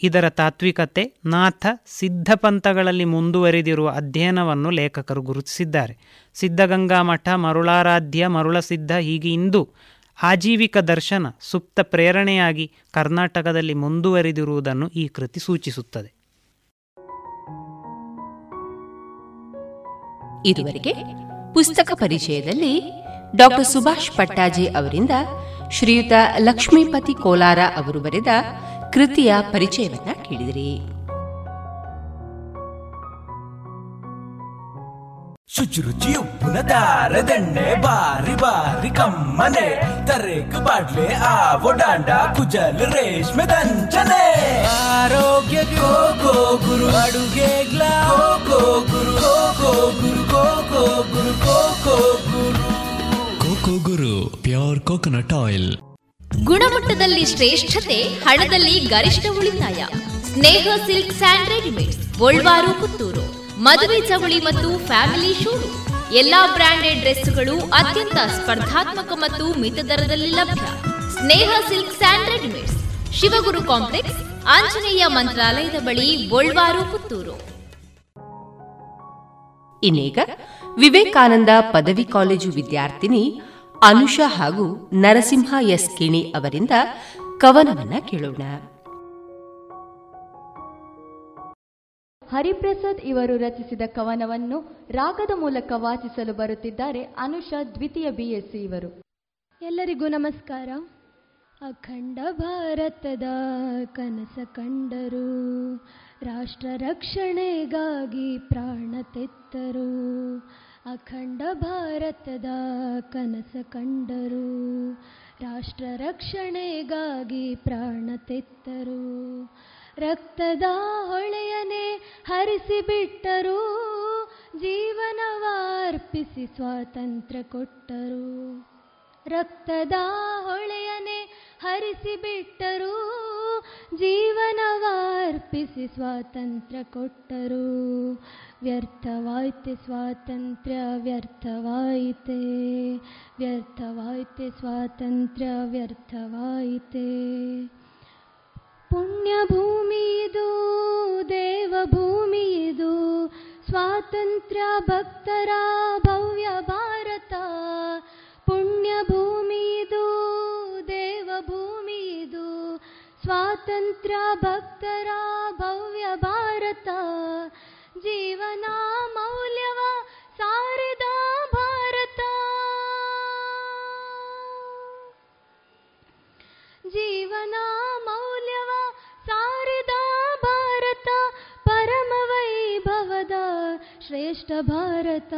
ಇದರ ತಾತ್ವಿಕತೆ ನಾಥ ಸಿದ್ಧ ಪಂಥಗಳಲ್ಲಿ ಮುಂದುವರಿದಿರುವ ಅಧ್ಯಯನವನ್ನು ಲೇಖಕರು ಗುರುತಿಸಿದ್ದಾರೆ. ಸಿದ್ಧಗಂಗಾ ಮಠ, ಮರುಳಾರಾಧ್ಯ, ಮರುಳಸಿದ್ಧ ಹೀಗೆ ಇಂದು ಆಜೀವಿಕ ದರ್ಶನ, ಸುಪ್ತ ಪ್ರೇರಣೆಯಾಗಿ ಕರ್ನಾಟಕದಲ್ಲಿ ಮುಂದುವರಿದಿರುವುದನ್ನು ಈ ಕೃತಿ ಸೂಚಿಸುತ್ತದೆ. ಇದುವರೆಗೆ ಪುಸ್ತಕ ಪರಿಚಯದಲ್ಲಿ ಡಾಕ್ಟರ್ ಸುಭಾಷ್ ಪಟ್ಟಾಜಿ ಅವರಿಂದ ಶ್ರೀಯುತ ಲಕ್ಷ್ಮೀಪತಿ ಕೋಲಾರ ಅವರು ಬರೆದ ಕೃತಿಯ ಪರಿಚಯವನ್ನ ಕೇಳಿದಿರಿ. ಶುಚಿರುಚಿ ಉಪ್ಪುನ ದಾರದಣ್ಣೆ ಬಾರಿ ಬಾರಿ ಕಮ್ಮನೆ. ತರೇಕು ಬಾಡ್ಲೆ ಆವೋ ಡಾಂಡ ಕುಜಲ್ ರೇಷ್ಮೆ ದಂಚನೆ. ಆರೋಗ್ಯ ಗೋ ಗೋ ಗುರು ಅಡುಗೆ ಗ್ಲಾ ಗೋ ಗುರು ಗೋ ಗೋ ಗುರು ಗೋ ಗೋ ಗುರು ಗೋ ಗೋ ಗುರು. Coco Guru pure coconut oil. ಗುಣಮಟ್ಟದಲ್ಲಿ ಶ್ರೇಷ್ಠತೆ ಹಣದಲ್ಲಿ ಗರಿಷ್ಠ ಉಳಿತಾಯ. Sneha silk and readymades Golwaru Puttur. ಮದುವೆ ಚವಳಿ ಮತ್ತು ಫ್ಯಾಮಿಲಿ ಶೂ. ಎಲ್ಲಾ ಬ್ರಾಂಡೆಡ್ ಡ್ರೆಸ್ಗಳು ಅತ್ಯಂತ ಸ್ಪರ್ಧಾತ್ಮಕ ಮತ್ತು ಮಿತ ದರದಲ್ಲಿ ಲಭ್ಯ. Sneha silk sand readymades Shivaguru complex, Anjaneya ಮಂತ್ರಾಲಯದ ಬಳಿ ಗೋಳ್ವಾರು ಪುತ್ತೂರು. ಇನ್ನೀಗ ವಿವೇಕಾನಂದ ಪದವಿ ಕಾಲೇಜು ವಿದ್ಯಾರ್ಥಿನಿ ಅನುಷಾ ಹಾಗೂ ನರಸಿಂಹ ಎಸ್ ಕಿಣಿ ಅವರಿಂದ ಕವನವನ್ನ ಕೇಳೋಣ. ಹರಿಪ್ರಸಾದ್ ಇವರು ರಚಿಸಿದ ಕವನವನ್ನು ರಾಗದ ಮೂಲಕ ವಾಚಿಸಲು ಬರುತ್ತಿದ್ದಾರೆ. ಅನುಷಾ ದ್ವಿತೀಯ ಬಿಎಸ್ಸಿ ಇವರು. ಎಲ್ಲರಿಗೂ ನಮಸ್ಕಾರ. ಅಖಂಡ ಭಾರತದ ಕನಸ ಕಂಡರು, ರಾಷ್ಟ್ರ ರಕ್ಷಣೆಗಾಗಿ ಪ್ರಾಣ ತೆತ್ತರು. ಅಖಂಡ ಭಾರತದ ಕನಸ ಕಂಡರು, ರಾಷ್ಟ್ರ ರಕ್ಷಣೆಗಾಗಿ ಪ್ರಾಣ ತೆತ್ತರು. ರಕ್ತದ ಹೊಳೆಯನೆ ಹರಿಸಿಬಿಟ್ಟರು, ಜೀವನವಾರ್ಪಿಸಿ ಸ್ವಾತಂತ್ರ್ಯ ಕೊಟ್ಟರು. ರಕ್ತದ ಹೊಳೆಯನೆ ಹರಿಸಿಬಿಟ್ಟರು, ಜೀವನವಾರ್ಪಿಸಿ ಸ್ವಾತಂತ್ರ್ಯ ಕೊಟ್ಟರು. ವ್ಯರ್ಥವಾಯ್ತೆ ಸ್ವಾತಂತ್ರ್ಯ, ವ್ಯರ್ಥವಾಯಿತೆ. ವ್ಯರ್ಥವಾಯ್ತೆ ಸ್ವಾತಂತ್ರ್ಯ, ವ್ಯರ್ಥವಾಯಿತೆ. ಪುಣ್ಯಭೂಮಿ ದೇವಭೂಮಿಯಿದು ಸ್ವಾತಂತ್ರ್ಯ ಭಕ್ತರ ಭವ್ಯ ಭಾರತ. ಪುಣ್ಯಭೂಮಿಯಿದು ದೇವಭೂಮಿಯಿದು ಸ್ವಾತಂತ್ರ್ಯ ಭಕ್ತರ ಭವ್ಯ ಭಾರತ. ಜೀವನ ಮೌಲ್ಯವ ಸಾರಿದ ಭಾರತ. ಜೀವನ ಮೌಲ್ಯವ ಶ್ರೇಷ್ಠ ಭಾರತ.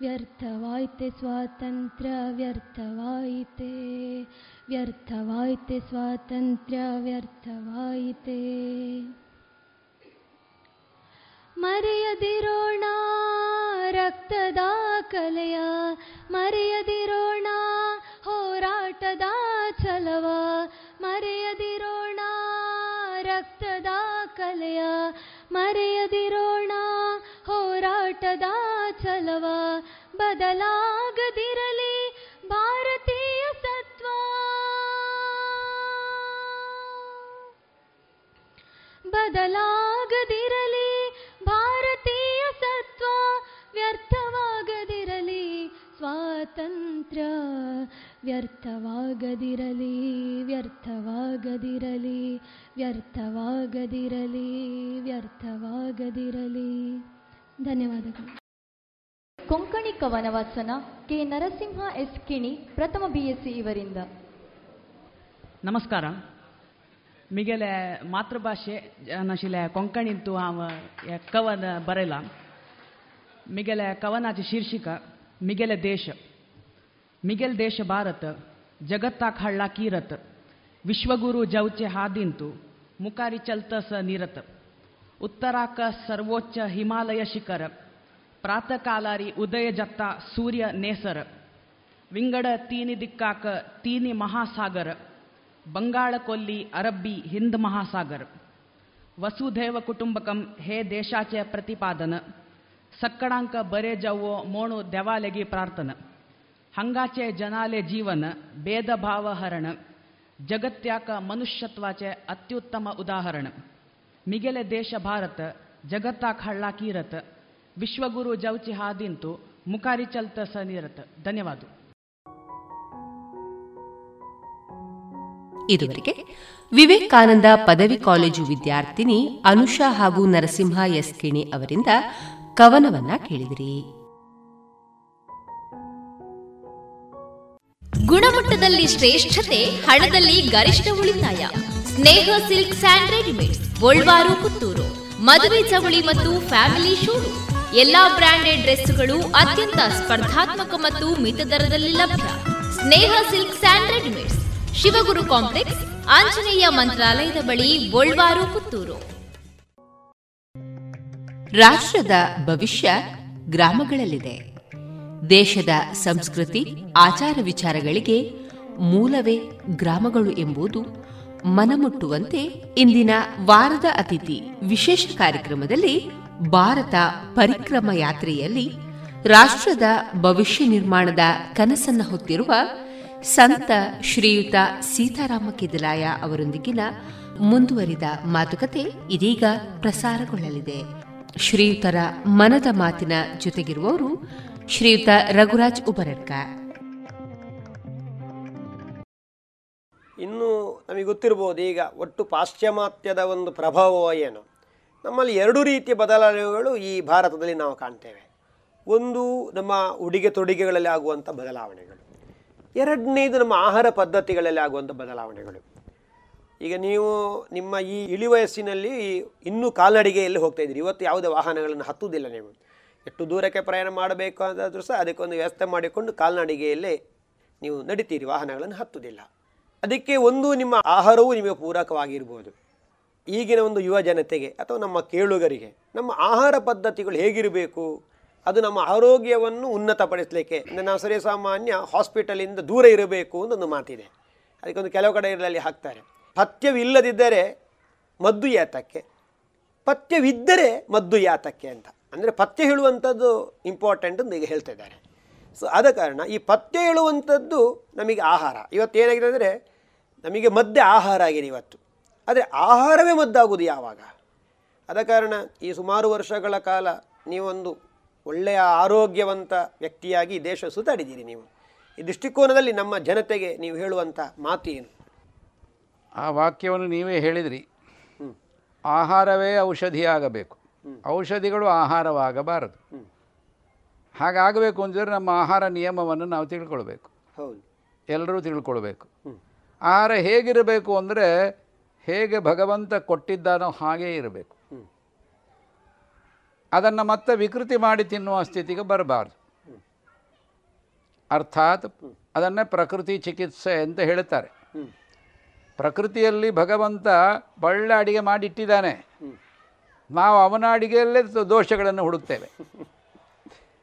ವ್ಯರ್ಥವಾಯ್ತೆ ಸ್ವಾತಂತ್ರ್ಯ, ವ್ಯರ್ಥವಾಯಿತೆ. ವ್ಯರ್ಥವಾಯ್ತೆ ಸ್ವಾತಂತ್ರ್ಯ, ವ್ಯರ್ಥವಾಯಿತೆ. ಮರೆಯದಿರೋಣ ರಕ್ತದ ಕಲೆಯ, ಮರೆಯದಿರೋಣ ಹೋರಾಟದ ಛಲವ. ಮರೆಯದಿರೋಣ ರಕ್ತದ ಕಲೆಯ, ಮರೆಯದಿರೋಣ ಹೋರಾಟದ ಚಲವ ಬದಲಾಗದಿರಲಿ ಭಾರತೀಯ ಸತ್ವ. ಬದಲಾಗದಿರಲಿ ಭಾರತೀಯ ಸತ್ವ ವ್ಯರ್ಥವಾಗದಿರಲಿ ಸ್ವಾತಂತ್ರ್ಯ ವ್ಯರ್ಥವಾಗದಿರಲಿ ವ್ಯರ್ಥವಾಗದಿರಲಿ ವ್ಯರ್ಥವಾಗದಿರಲಿ ವ್ಯರ್ಥವಾಗದಿರಲಿ. ಧನ್ಯವಾದಗಳು. ಕೊಂಕಣಿ ಕವನ ವಾಚನ ಕೆ. ನರಸಿಂಹ ಎಸ್. ಕಿಣಿ, ಪ್ರಥಮ ಬಿಎಸ್ಸಿ ಇವರಿಂದ. ನಮಸ್ಕಾರ. ಮಿಗೆಲೆ ಮಾತೃಭಾಷೆ ನಶಿಲೆ ಕೊಂಕಣಿಂತು ಅವ ಕವನ ಬರೆಲ. ಮಿಗೆಲೆ ಕವನಾಚಿ ಶೀರ್ಷಿಕ, ಮಿಗೆಲೆ ದೇಶ. ಮಿಗೆಲ್ ದೇಶ ಭಾರತ ಜಗತ್ತಾಕ್ ಹಳ್ಳ ಕೀರತ್. ವಿಶ್ವಗುರು ಜೌಚೆ ಹಾದಿಂತು, ಮುಕಾರಿ ಚಲ್ತಸ ನೀರತ್. ಉತ್ತರಾಕ ಸರ್ವೋಚ್ಚ ಹಿಮಾಲಯ ಶಿಖರ, ಪ್ರಾತಕಾಲಾರಿ ಉದಯ ಜತ್ತ ಸೂರ್ಯ ನೇಸರ, ವಿಂಗಡ ತೀನಿ ದಿಕ್ಕಾಕ ತೀನಿ ಮಹಾಸಾಗರ ಬಂಗಾಳ ಕೊಲ್ಲಿ ಅರಬ್ಬಿ ಹಿಂದ್ ಮಹಾಸಾಗರ. ವಸುಧೈವ ಕುಟುಂಬಕಂ ಹೇ ದೇಶಾಚೆಯ ಪ್ರತಿಪಾದನ, ಸಕ್ಕಡಾಂಕ ಬರೆ ಜವ್ವೋ ಮೋಣು ದೆವಾಲೆಗಿ ಪ್ರಾರ್ಥನ. ಹಂಗಾಚೆ ಜನಾಲೆ ಜೀವನ, ಭೇದ ಭಾವ ಹರಣ, ಜಗತ್ಯಾಕ ಮನುಷ್ಯತ್ವಾಚೆ ಅತ್ಯುತ್ತಮ ಉದಾಹರಣ. ಮಿಗೆಲೆ ದೇಶ ಭಾರತ ಜಗತ್ತಾ ಖಳ್ಳ ಕೀರತ ವಿಶ್ವಗುರು ಜೌಚಿ ಹಾದಿಂತು ಮುಖಾರಿ ಚಲ್ತ ಸನಿರತ. ಧನ್ಯವಾದ ಇದುವರೆಗೆ ವಿವೇಕಾನಂದ ಪದವಿ ಕಾಲೇಜು ವಿದ್ಯಾರ್ಥಿನಿ ಅನುಷಾ ಹಾಗೂ ನರಸಿಂಹ ಎಸ್ ಕಿಣಿ ಅವರಿಂದ ಕವನವನ್ನ ಕೇಳಿದಿರಿ. ಗುಣಮಟ್ಟದಲ್ಲಿ ಶ್ರೇಷ್ಠತೆ ಹಣದಲ್ಲಿ ಗರಿಷ್ಠ ಉಳಿತಾಯ. Sneha silk and readymades Puttur. ಮದುವೆ ಚವಳಿ ಮತ್ತು ಫ್ಯಾಮಿಲಿ ಶೂ ಎಲ್ಲಾ ಬ್ರಾಂಡೆಡ್ ಡ್ರೆಸ್ಗಳು ಅತ್ಯಂತ ಸ್ಪರ್ಧಾತ್ಮಕ ಮತ್ತು ಮಿತ ದರದಲ್ಲಿ ಲಭ್ಯ. Sneha silk sand readymades, Shivaguru complex, Anjaneya ಮಂತ್ರಾಲಯದ ಬಳಿ, ಗೋಲ್ವಾರು, ಪುತ್ತೂರು. ರಾಷ್ಟ್ರದ ಭವಿಷ್ಯ ಗ್ರಾಮಗಳಲ್ಲಿದೆ. ದೇಶದ ಸಂಸ್ಕೃತಿ, ಆಚಾರ ವಿಚಾರಗಳಿಗೆ ಮೂಲವೇ ಗ್ರಾಮಗಳು ಎಂಬುದು ಮನಮುಟ್ಟುವಂತೆ ಇಂದಿನ ವಾರದ ಅತಿಥಿ ವಿಶೇಷ ಕಾರ್ಯಕ್ರಮದಲ್ಲಿ ಭಾರತ ಪರಿಕ್ರಮ ಯಾತ್ರೆಯಲ್ಲಿ ರಾಷ್ಟ್ರದ ಭವಿಷ್ಯ ನಿರ್ಮಾಣದ ಕನಸನ್ನು ಹೊತ್ತಿರುವ ಸಂತ ಶ್ರೀಯುತ ಸೀತಾರಾಮ ಕಿದಲಾಯ ಅವರೊಂದಿಗಿನ ಮುಂದುವರಿದ ಮಾತುಕತೆ ಇದೀಗ ಪ್ರಸಾರಗೊಳ್ಳಲಿದೆ. ಶ್ರೀಯುತರ ಮನದ ಮಾತಿನ ಜೊತೆಗಿರುವವರು ಶ್ರೀಯುತ ರಘುರಾಜ್ ಉಬರಡ್ಕ. ಇನ್ನು ನಮಗೆ ಗೊತ್ತಿರ್ಬೋದು ಈಗ ಒಟ್ಟು ಪಾಶ್ಚಿಮಾತ್ಯದ ಒಂದು ಪ್ರಭಾವ ಏನು. ನಮ್ಮಲ್ಲಿ ಎರಡು ರೀತಿಯ ಬದಲಾವಣೆಗಳು ಈ ಭಾರತದಲ್ಲಿ ನಾವು ಕಾಣ್ತೇವೆ. ಒಂದು ನಮ್ಮ ಉಡುಗೆ ತೊಡುಗೆಗಳಲ್ಲಿ ಆಗುವಂಥ ಬದಲಾವಣೆಗಳು. ಎರಡನೇದು ನಮ್ಮ ಆಹಾರ ಪದ್ಧತಿಗಳಲ್ಲಿ ಆಗುವಂಥ ಬದಲಾವಣೆಗಳು. ಈಗ ನೀವು ನಿಮ್ಮ ಈ ಇಳಿ ವಯಸ್ಸಿನಲ್ಲಿ ಇನ್ನೂ ಕಾಲ್ನಡಿಗೆಯಲ್ಲಿ ಹೋಗ್ತಾ ಇದ್ದೀರಿ. ಇವತ್ತು ಯಾವುದೇ ವಾಹನಗಳನ್ನು ಹತ್ತುವುದಿಲ್ಲ ನೀವು. ಎಷ್ಟು ದೂರಕ್ಕೆ ಪ್ರಯಾಣ ಮಾಡಬೇಕು ಅಂತಾದರೂ ಸಹ ಅದಕ್ಕೊಂದು ವ್ಯವಸ್ಥೆ ಮಾಡಿಕೊಂಡು ಕಾಲ್ನಡಿಗೆಯಲ್ಲೇ ನೀವು ನಡಿತೀರಿ ವಾಹನಗಳನ್ನು ಹತ್ತುವುದಿಲ್ಲ. ಅದಕ್ಕೆ ಒಂದು ನಿಮ್ಮ ಆಹಾರವೂ ನಿಮಗೆ ಪೂರಕವಾಗಿರ್ಬೋದು. ಈಗಿನ ಒಂದು ಯುವ ಜನತೆಗೆ ಅಥವಾ ನಮ್ಮ ಕೇಳುಗರಿಗೆ ನಮ್ಮ ಆಹಾರ ಪದ್ಧತಿಗಳು ಹೇಗಿರಬೇಕು? ಅದು ನಮ್ಮ ಆರೋಗ್ಯವನ್ನು ಉನ್ನತಪಡಿಸಲಿಕ್ಕೆ ನಾವು ಸರಿಸಾಮಾನ್ಯ ಹಾಸ್ಪಿಟಲಿಂದ ದೂರ ಇರಬೇಕು ಅಂತ ಒಂದು ಮಾತಿದೆ ಅದಕ್ಕೊಂದು ಕೆಲವು ಕಡೆ ಇದರಲ್ಲಿ ಹಾಕ್ತಾರೆ. ಪಥ್ಯವಿಲ್ಲದಿದ್ದರೆ ಮದ್ದು ಯಾತಕ್ಕೆ? ಪಥ್ಯವಿದ್ದರೆ ಮದ್ದು ಯಾತಕ್ಕೆ ಅಂತ. ಅಂದರೆ ಪಥ್ಯ ಹೇಳುವಂಥದ್ದು ಇಂಪಾರ್ಟೆಂಟ್ ಅಂತ ಈಗ ಹೇಳ್ತಾ ಇದ್ದಾರೆ. ಸೊ ಆದ ಕಾರಣ ಈ ಪಥ್ಯ ಹೇಳುವಂಥದ್ದು ನಮಗೆ ಆಹಾರ. ಇವತ್ತು ಏನಾಗಿದೆ ಅಂದರೆ ನಮಗೆ ಮದ್ದೆ ಆಹಾರ ಆಗಿದೆ ಇವತ್ತು. ಆದರೆ ಆಹಾರವೇ ಮದ್ದಾಗುವುದು ಯಾವಾಗ? ಆದ ಕಾರಣ ಈ ಸುಮಾರು ವರ್ಷಗಳ ಕಾಲ ನೀವೊಂದು ಒಳ್ಳೆಯ ಆರೋಗ್ಯವಂತ ವ್ಯಕ್ತಿಯಾಗಿ ದೇಶ ಸುತ್ತಾಡಿದ್ದೀರಿ ನೀವು. ಈ ದೃಷ್ಟಿಕೋನದಲ್ಲಿ ನಮ್ಮ ಜನತೆಗೆ ನೀವು ಹೇಳುವಂಥ ಮಾತು ಏನು? ಆ ವಾಕ್ಯವನ್ನು ನೀವೇ ಹೇಳಿದ್ರಿ. ಆಹಾರವೇ ಔಷಧಿಯಾಗಬೇಕು. ಔಷಧಿಗಳು ಆಹಾರವಾಗಬಾರದು. ಹಾಗಾಗಬೇಕು ಅಂದರೆ ನಮ್ಮ ಆಹಾರ ನಿಯಮವನ್ನು ನಾವು ತಿಳ್ಕೊಳ್ಬೇಕು. ಹೌದು. ಎಲ್ಲರೂ ತಿಳ್ಕೊಳ್ಬೇಕು. ಆಹಾರ ಹೇಗಿರಬೇಕು ಅಂದರೆ ಹೇಗೆ ಭಗವಂತ ಕೊಟ್ಟಿದ್ದಾನೋ ಹಾಗೇ ಇರಬೇಕು. ಅದನ್ನು ಮತ್ತೆ ವಿಕೃತಿ ಮಾಡಿ ತಿನ್ನುವ ಸ್ಥಿತಿಗೆ ಬರಬಾರ್ದು. ಅರ್ಥಾತ್ ಅದನ್ನೇ ಪ್ರಕೃತಿ ಚಿಕಿತ್ಸೆ ಅಂತ ಹೇಳ್ತಾರೆ ಪ್ರಕೃತಿಯಲ್ಲಿ ಭಗವಂತ ಒಳ್ಳೆ ಅಡಿಗೆ ಮಾಡಿಟ್ಟಿದ್ದಾನೆ. ನಾವು ಅವನ ಅಡಿಗೆಯಲ್ಲೇ ದೋಷಗಳನ್ನು ಹುಡುಕ್ತೇವೆ.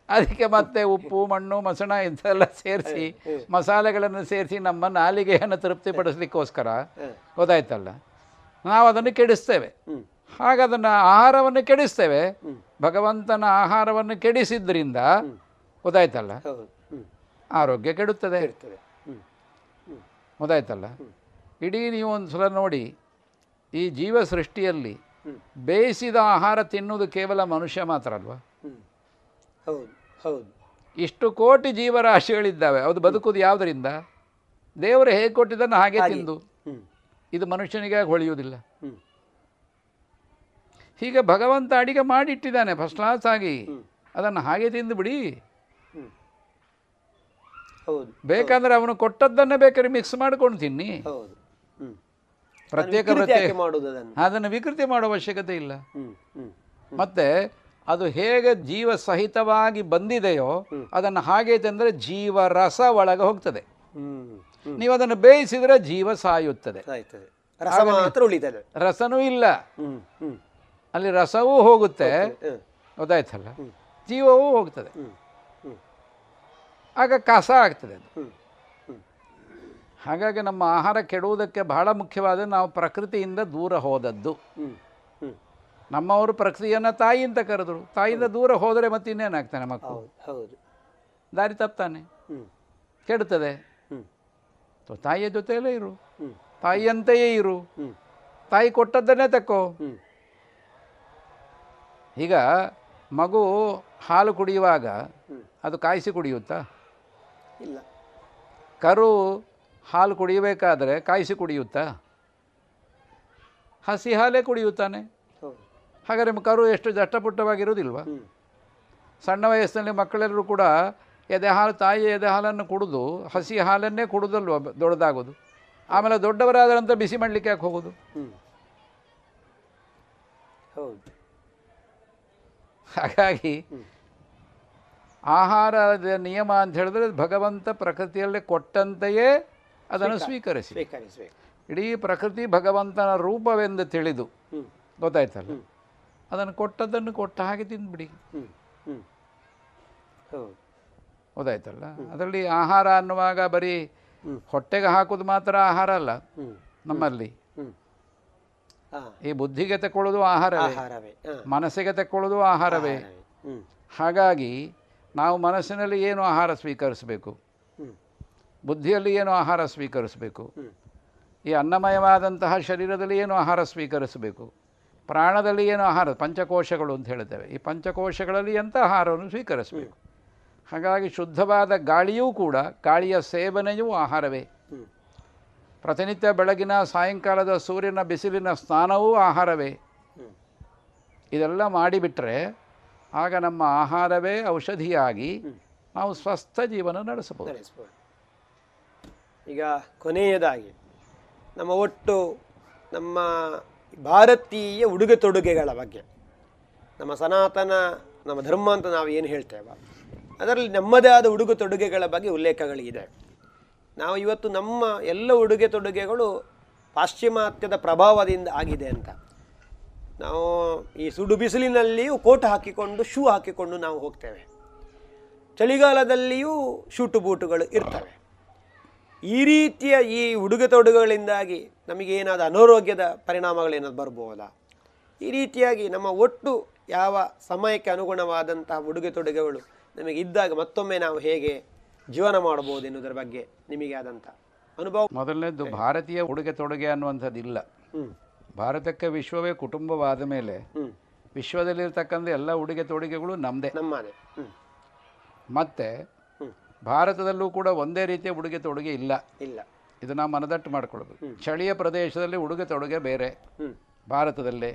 ಅದಕ್ಕೆ ಮತ್ತೆ ಉಪ್ಪು ಮಣ್ಣು ಮಸಣ ಇಂಥೆಲ್ಲ ಸೇರಿಸಿ ಮಸಾಲೆಗಳನ್ನು ಸೇರಿಸಿ ನಮ್ಮ ನಾಲಿಗೆಯನ್ನು ತೃಪ್ತಿಪಡಿಸ್ಲಿಕ್ಕೋಸ್ಕರ ಗೊತ್ತಾಯ್ತಲ್ಲ? ನಾವು ಅದನ್ನು ಕೆಡಿಸ್ತೇವೆ. ಹಾಗೆ ಅದನ್ನು ಆಹಾರವನ್ನು ಕೆಡಿಸ್ತೇವೆ. ಭಗವಂತನ ಆಹಾರವನ್ನು ಕೆಡಿಸಿದ್ರಿಂದ ಗೊತ್ತಾಯ್ತಲ್ಲ? ಆರೋಗ್ಯ ಕೆಡುತ್ತದೆ. ಗೊತ್ತಾಯ್ತಲ್ಲ? ಇಡೀ ನೀವು ಒಂದು ಸಲ ನೋಡಿ ಈ ಜೀವ ಸೃಷ್ಟಿಯಲ್ಲಿ ಬೇಯಿಸಿದ ಆಹಾರ ತಿನ್ನುವುದು ಕೇವಲ ಮನುಷ್ಯ ಮಾತ್ರ ಅಲ್ವಾ? ಹೌದು ಹೌದು. ಇಷ್ಟು ಕೋಟಿ ಜೀವರಾಶಿಗಳಿದ್ದಾವೆ ಅದು ಬದುಕುವುದು ಯಾವುದರಿಂದ? ದೇವರು ಹೇಗೆ ಕೊಟ್ಟಿದ್ದನ್ನು ಹಾಗೆ ತಿಂದು. ಇದು ಮನುಷ್ಯನಿಗೆ ಹೊಳೆಯುವುದಿಲ್ಲ. ಹೀಗೆ ಭಗವಂತ ಅಡಿಗೆ ಮಾಡಿಟ್ಟಿದ್ದಾನೆ ಫಸ್ಟ್ ಕ್ಲಾಸ್ ಆಗಿ. ಅದನ್ನು ಹಾಗೆ ತಿಂದು ಬಿಡಿ. ಬೇಕಂದ್ರೆ ಅವನು ಕೊಟ್ಟದ್ದನ್ನೇ ಬೇಕಾದ್ರೆ ಮಿಕ್ಸ್ ಮಾಡ್ಕೊಂಡು ತಿನ್ನಿ. ಪ್ರತ್ಯೇಕ ಅದನ್ನು? ವಿಕೃತಿ ಮಾಡುವ ಅವಶ್ಯಕತೆ ಇಲ್ಲ. ಮತ್ತೆ ಅದು ಹೇಗೆ ಜೀವ ಸಹಿತವಾಗಿ ಬಂದಿದೆಯೋ ಅದನ್ನು ಹಾಗೆ ತಂದರೆ ಜೀವರಸ ಒಳಗೆ ಹೋಗ್ತದೆ. ನೀವು ಅದನ್ನು ಬೇಯಿಸಿದರೆ ಜೀವ ಸಾಯುತ್ತದೆ. ರಸನೂ ಇಲ್ಲ. ಅಲ್ಲಿ ರಸವೂ ಹೋಗುತ್ತೆ. ಗೊತ್ತಾಯ್ತಲ್ಲ? ಜೀವವೂ ಹೋಗ್ತದೆ. ಆಗ ಕಸ ಆಗ್ತದೆ ಅದು. ಹಾಗಾಗಿ ನಮ್ಮ ಆಹಾರ ಕೆಡುವುದಕ್ಕೆ ಬಹಳ ಮುಖ್ಯವಾದ ನಾವು ಪ್ರಕೃತಿಯಿಂದ ದೂರ ಹೋದದ್ದು. ನಮ್ಮವರು ಪ್ರಕೃತಿಯನ್ನು ತಾಯಿ ಅಂತ ಕರೆದ್ರು. ತಾಯಿಯಿಂದ ದೂರ ಹೋದರೆ ಮತ್ತೆ ಇನ್ನೇನಾಗ್ತಾನೆ ಮಕ್ಕಳು? ಹೌದು ದಾರಿ ತಪ್ತಾನೆ. ಕೆಡುತ್ತದೆ. ತಾಯಿಯ ಜೊತೆಯಲ್ಲೇ ಇರು. ತಾಯಿಯಂತೆಯೇ ಇರು. ತಾಯಿ ಕೊಟ್ಟದ್ದನ್ನೇ ತಕ್ಕೋ. ಈಗ ಮಗು ಹಾಲು ಕುಡಿಯುವಾಗ ಅದು ಕಾಯಿಸಿ ಕುಡಿಯುತ್ತಾ? ಇಲ್ಲ. ಕರು ಹಾಲು ಕುಡಿಯಬೇಕಾದರೆ ಕಾಯಿಸಿ ಕುಡಿಯುತ್ತಾ? ಹಸಿ ಹಾಲೇ ಕುಡಿಯುತ್ತಾನೆ. ಹಾಗಾದರೆ ಕರು ಎಷ್ಟು ದಷ್ಟಪುಟ್ಟವಾಗಿರುವುದಿಲ್ವ ಸಣ್ಣ ವಯಸ್ಸಿನಲ್ಲಿ ಮಕ್ಕಳೆಲ್ಲರೂ ಕೂಡ ಎದೆ ಹಾಲು ತಾಯಿ ಎದೆ ಹಾಲನ್ನು ಕುಡಿದು ಹಸಿ ಹಾಲನ್ನೇ ಕುಡಿದಲ್ವ ದೊಡ್ಡದಾಗೋದು? ಆಮೇಲೆ ದೊಡ್ಡವರಾದ ನಂತರ ಬಿಸಿ ಮಾಡಲಿಕ್ಕೆ ಯಾಕೆ ಹೋಗೋದು? ಹೌದು. ಹಾಗಾಗಿ ಆಹಾರದ ನಿಯಮ ಅಂತ ಹೇಳಿದ್ರೆ ಭಗವಂತ ಪ್ರಕೃತಿಯಲ್ಲೇ ಕೊಟ್ಟಂತೆಯೇ ಅದನ್ನು ಸ್ವೀಕರಿಸಿ. ಇಡೀ ಪ್ರಕೃತಿ ಭಗವಂತನ ರೂಪವೆಂದು ತಿಳಿದು. ಗೊತ್ತಾಯ್ತಲ್ಲ? ಅದನ್ನು ಕೊಟ್ಟದ್ದನ್ನು ಕೊಟ್ಟ ಹಾಗೆ ತಿಂದ್ಬಿಡಿ ಹೌದಾಯ್ತಲ್ಲ ಅದರಲ್ಲಿ ಆಹಾರ ಅನ್ನುವಾಗ ಬರೀ ಹೊಟ್ಟೆಗೆ ಹಾಕೋದು ಮಾತ್ರ ಆಹಾರ ಅಲ್ಲ? ನಮ್ಮಲ್ಲಿ. ಈ ಬುದ್ಧಿಗೆ ತಕೊಳ್ಳೋದು ಆಹಾರವೇ. ಆಹಾರವೇ ಮನಸ್ಸಿಗೆ ತಕೊಳ್ಳೋದು ಆಹಾರವೇ. ಹಾಗಾಗಿ ನಾವು ಮನಸ್ಸಿನಲ್ಲಿ ಏನು ಆಹಾರ ಸ್ವೀಕರಿಸಬೇಕು? ಬುದ್ಧಿಯಲ್ಲಿ ಏನು ಆಹಾರ ಸ್ವೀಕರಿಸಬೇಕು? ಈ ಅನ್ನಮಯವಾದಂತಹ ಶರೀರದಲ್ಲಿ ಏನು ಆಹಾರ ಸ್ವೀಕರಿಸಬೇಕು? ಪ್ರಾಣದಲ್ಲಿ ಏನು ಆಹಾರ ಪಂಚಕೋಶಗಳು ಅಂತ ಹೇಳ್ತೇವೆ ಈ ಪಂಚಕೋಶಗಳಲ್ಲಿ ಎಂಥ ಆಹಾರವನ್ನು ಸ್ವೀಕರಿಸಬೇಕು? ಹಾಗಾಗಿ ಶುದ್ಧವಾದ ಗಾಳಿಯೂ ಕೂಡ ಗಾಳಿಯ ಸೇವನೆಯೂ ಆಹಾರವೇ. ಪ್ರತಿನಿತ್ಯ ಬೆಳಗಿನ ಸಾಯಂಕಾಲದ ಸೂರ್ಯನ ಬಿಸಿಲಿನ ಸ್ನಾನವೂ ಆಹಾರವೇ. ಇದೆಲ್ಲ ಮಾಡಿಬಿಟ್ರೆ ಆಗ ನಮ್ಮ ಆಹಾರವೇ ಔಷಧಿಯಾಗಿ ನಾವು ಸ್ವಸ್ಥ ಜೀವನ ನಡೆಸಬಹುದು. ಈಗ ಕೊನೆಯದಾಗಿ ನಮ್ಮ ಒಟ್ಟು ನಮ್ಮ ಭಾರತೀಯ ಉಡುಗೆ ತೊಡುಗೆಗಳ ಬಗ್ಗೆ. ನಮ್ಮ ಸನಾತನ, ನಮ್ಮ ಧರ್ಮ ಅಂತ ನಾವು ಏನು ಹೇಳ್ತೇವೆ, ಅದರಲ್ಲಿ ನಮ್ಮದೇ ಆದ ಉಡುಗೆ ತೊಡುಗೆಗಳ ಬಗ್ಗೆ ಉಲ್ಲೇಖಗಳಿದೆ. ನಾವು ಇವತ್ತು ನಮ್ಮ ಎಲ್ಲ ಉಡುಗೆ ತೊಡುಗೆಗಳು ಪಾಶ್ಚಿಮಾತ್ಯದ ಪ್ರಭಾವದಿಂದ ಆಗಿದೆ ಅಂತ. ನಾವು ಈ ಸುಡು ಬಿಸಿಲಿನಲ್ಲಿಯೂ ಕೋಟ್ ಹಾಕಿಕೊಂಡು, ಶೂ ಹಾಕಿಕೊಂಡು ನಾವು ಹೋಗ್ತೇವೆ. ಚಳಿಗಾಲದಲ್ಲಿಯೂ ಶೂಟು ಬೂಟುಗಳು ಇರ್ತವೆ. ಈ ರೀತಿಯ ಈ ಉಡುಗೆ ತೊಡುಗೆಗಳಿಂದಾಗಿ ನಮಗೇನಾದ ಅನಾರೋಗ್ಯದ ಪರಿಣಾಮಗಳೇನಾದ್ರು ಬರ್ಬೋದಾ ಈ ರೀತಿಯಾಗಿ ನಮ್ಮ ಒಟ್ಟು ಯಾವ ಸಮಯಕ್ಕೆ ಅನುಗುಣವಾದಂತಹ ಉಡುಗೆ ತೊಡುಗೆಗಳು ನಮಗೆ ಇದ್ದಾಗ ಮತ್ತೊಮ್ಮೆ ನಾವು ಹೇಗೆ ಜೀವನ ಮಾಡಬಹುದು ಎನ್ನುವುದರ ಬಗ್ಗೆ ನಿಮಗೆ ಆದಂಥ ಅನುಭವ? ಮೊದಲನೇದು ಭಾರತೀಯ ಉಡುಗೆ ತೊಡುಗೆ ಅನ್ನುವಂಥದ್ದು ಇಲ್ಲ ಭಾರತಕ್ಕೆ ವಿಶ್ವವೇ ಕುಟುಂಬವಾದ ಮೇಲೆ ವಿಶ್ವದಲ್ಲಿರ್ತಕ್ಕಂಥ ಎಲ್ಲ ಉಡುಗೆ ತೊಡುಗೆಗಳು ನಮ್ಮದೇ ನಮ್ಮದೇ. ಮತ್ತೆ ಭಾರತದಲ್ಲೂ ಕೂಡ ಒಂದೇ ರೀತಿಯ ಉಡುಗೆ ತೊಡುಗೆ ಇಲ್ಲ. ಇಲ್ಲ. ಇದು ನಾವು ಮನದಟ್ಟು ಮಾಡ್ಕೊಳ್ಬೇಕು ಚಳಿಯ ಪ್ರದೇಶದಲ್ಲಿ ಉಡುಗೆ ತೊಡುಗೆ ಬೇರೆ. ಭಾರತದಲ್ಲಿ.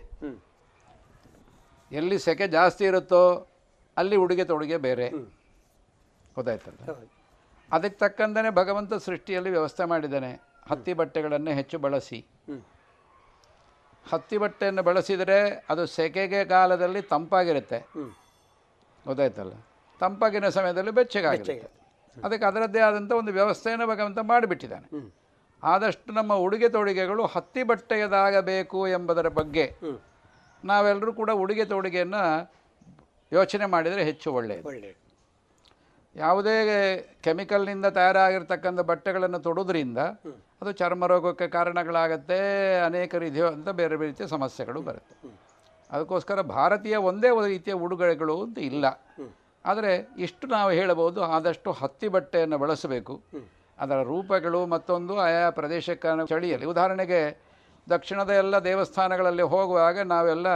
ಎಲ್ಲಿ ಸೆಕೆ ಜಾಸ್ತಿ ಇರುತ್ತೋ ಅಲ್ಲಿ ಉಡುಗೆ ತೊಡುಗೆ ಬೇರೆ. ಗೊತ್ತಾಯ್ತಲ್ಲ? ಅದಕ್ಕೆ ತಕ್ಕಂತೆ ಭಗವಂತ ಸೃಷ್ಟಿಯಲ್ಲಿ ವ್ಯವಸ್ಥೆ ಮಾಡಿದ್ದಾನೆ. ಹತ್ತಿ ಬಟ್ಟೆಗಳನ್ನು ಹೆಚ್ಚು ಬಳಸಿ. ಹತ್ತಿ ಬಟ್ಟೆಯನ್ನು ಬಳಸಿದರೆ ಅದು ಸೆಕೆಗೆ ಕಾಲದಲ್ಲಿ ತಂಪಾಗಿರುತ್ತೆ. ಗೊತ್ತಾಯ್ತಲ್ಲ? ತಂಪಾಗಿನ ಸಮಯದಲ್ಲಿ ಬೆಚ್ಚಗಾಗಿರುತ್ತೆ. ಅದಕ್ಕೆ ಅದರದ್ದೇ ಆದಂಥ ಒಂದು ವ್ಯವಸ್ಥೆಯನ್ನು ಭಗವಂತ ಮಾಡಿಬಿಟ್ಟಿದ್ದಾನೆ. ಆದಷ್ಟು ನಮ್ಮ ಉಡುಗೆ ತೊಡುಗೆಗಳು ಹತ್ತಿ ಬಟ್ಟೆಯದಾಗಬೇಕು ಎಂಬುದರ ಬಗ್ಗೆ ನಾವೆಲ್ಲರೂ ಕೂಡ ಉಡುಗೆ ತೊಡುಗೆಯನ್ನು ಯೋಚನೆ ಮಾಡಿದರೆ ಹೆಚ್ಚು ಒಳ್ಳೆಯದು. ಯಾವುದೇ ಕೆಮಿಕಲ್ನಿಂದ ತಯಾರಾಗಿರ್ತಕ್ಕಂಥ ಬಟ್ಟೆಗಳನ್ನು ತೊಡೋದ್ರಿಂದ ಅದು ಚರ್ಮ ರೋಗಕ್ಕೆ ಕಾರಣಗಳಾಗತ್ತೆ ಅನೇಕ ರೀತಿಯ ಅಂತ ಬೇರೆ ಬೇರೆ ರೀತಿಯ ಸಮಸ್ಯೆಗಳು ಬರುತ್ತೆ. ಅದಕ್ಕೋಸ್ಕರ ಭಾರತೀಯ ಒಂದೇ ರೀತಿಯ ಉಡುಗೊರೆಗಳು ಅಂತ ಇಲ್ಲ. ಆದರೆ ಇಷ್ಟು ನಾವು ಹೇಳಬಹುದು ಆದಷ್ಟು ಹತ್ತಿ ಬಟ್ಟೆಯನ್ನು ಬಳಸಬೇಕು. ಅದರ ರೂಪಗಳು ಮತ್ತೊಂದು ಆಯಾ ಪ್ರದೇಶಕ್ಕೆ ಚಳಿಯಲ್ಲಿ. ಉದಾಹರಣೆಗೆ ದಕ್ಷಿಣದ ಎಲ್ಲ ದೇವಸ್ಥಾನಗಳಲ್ಲಿ ಹೋಗುವಾಗ ನಾವೆಲ್ಲ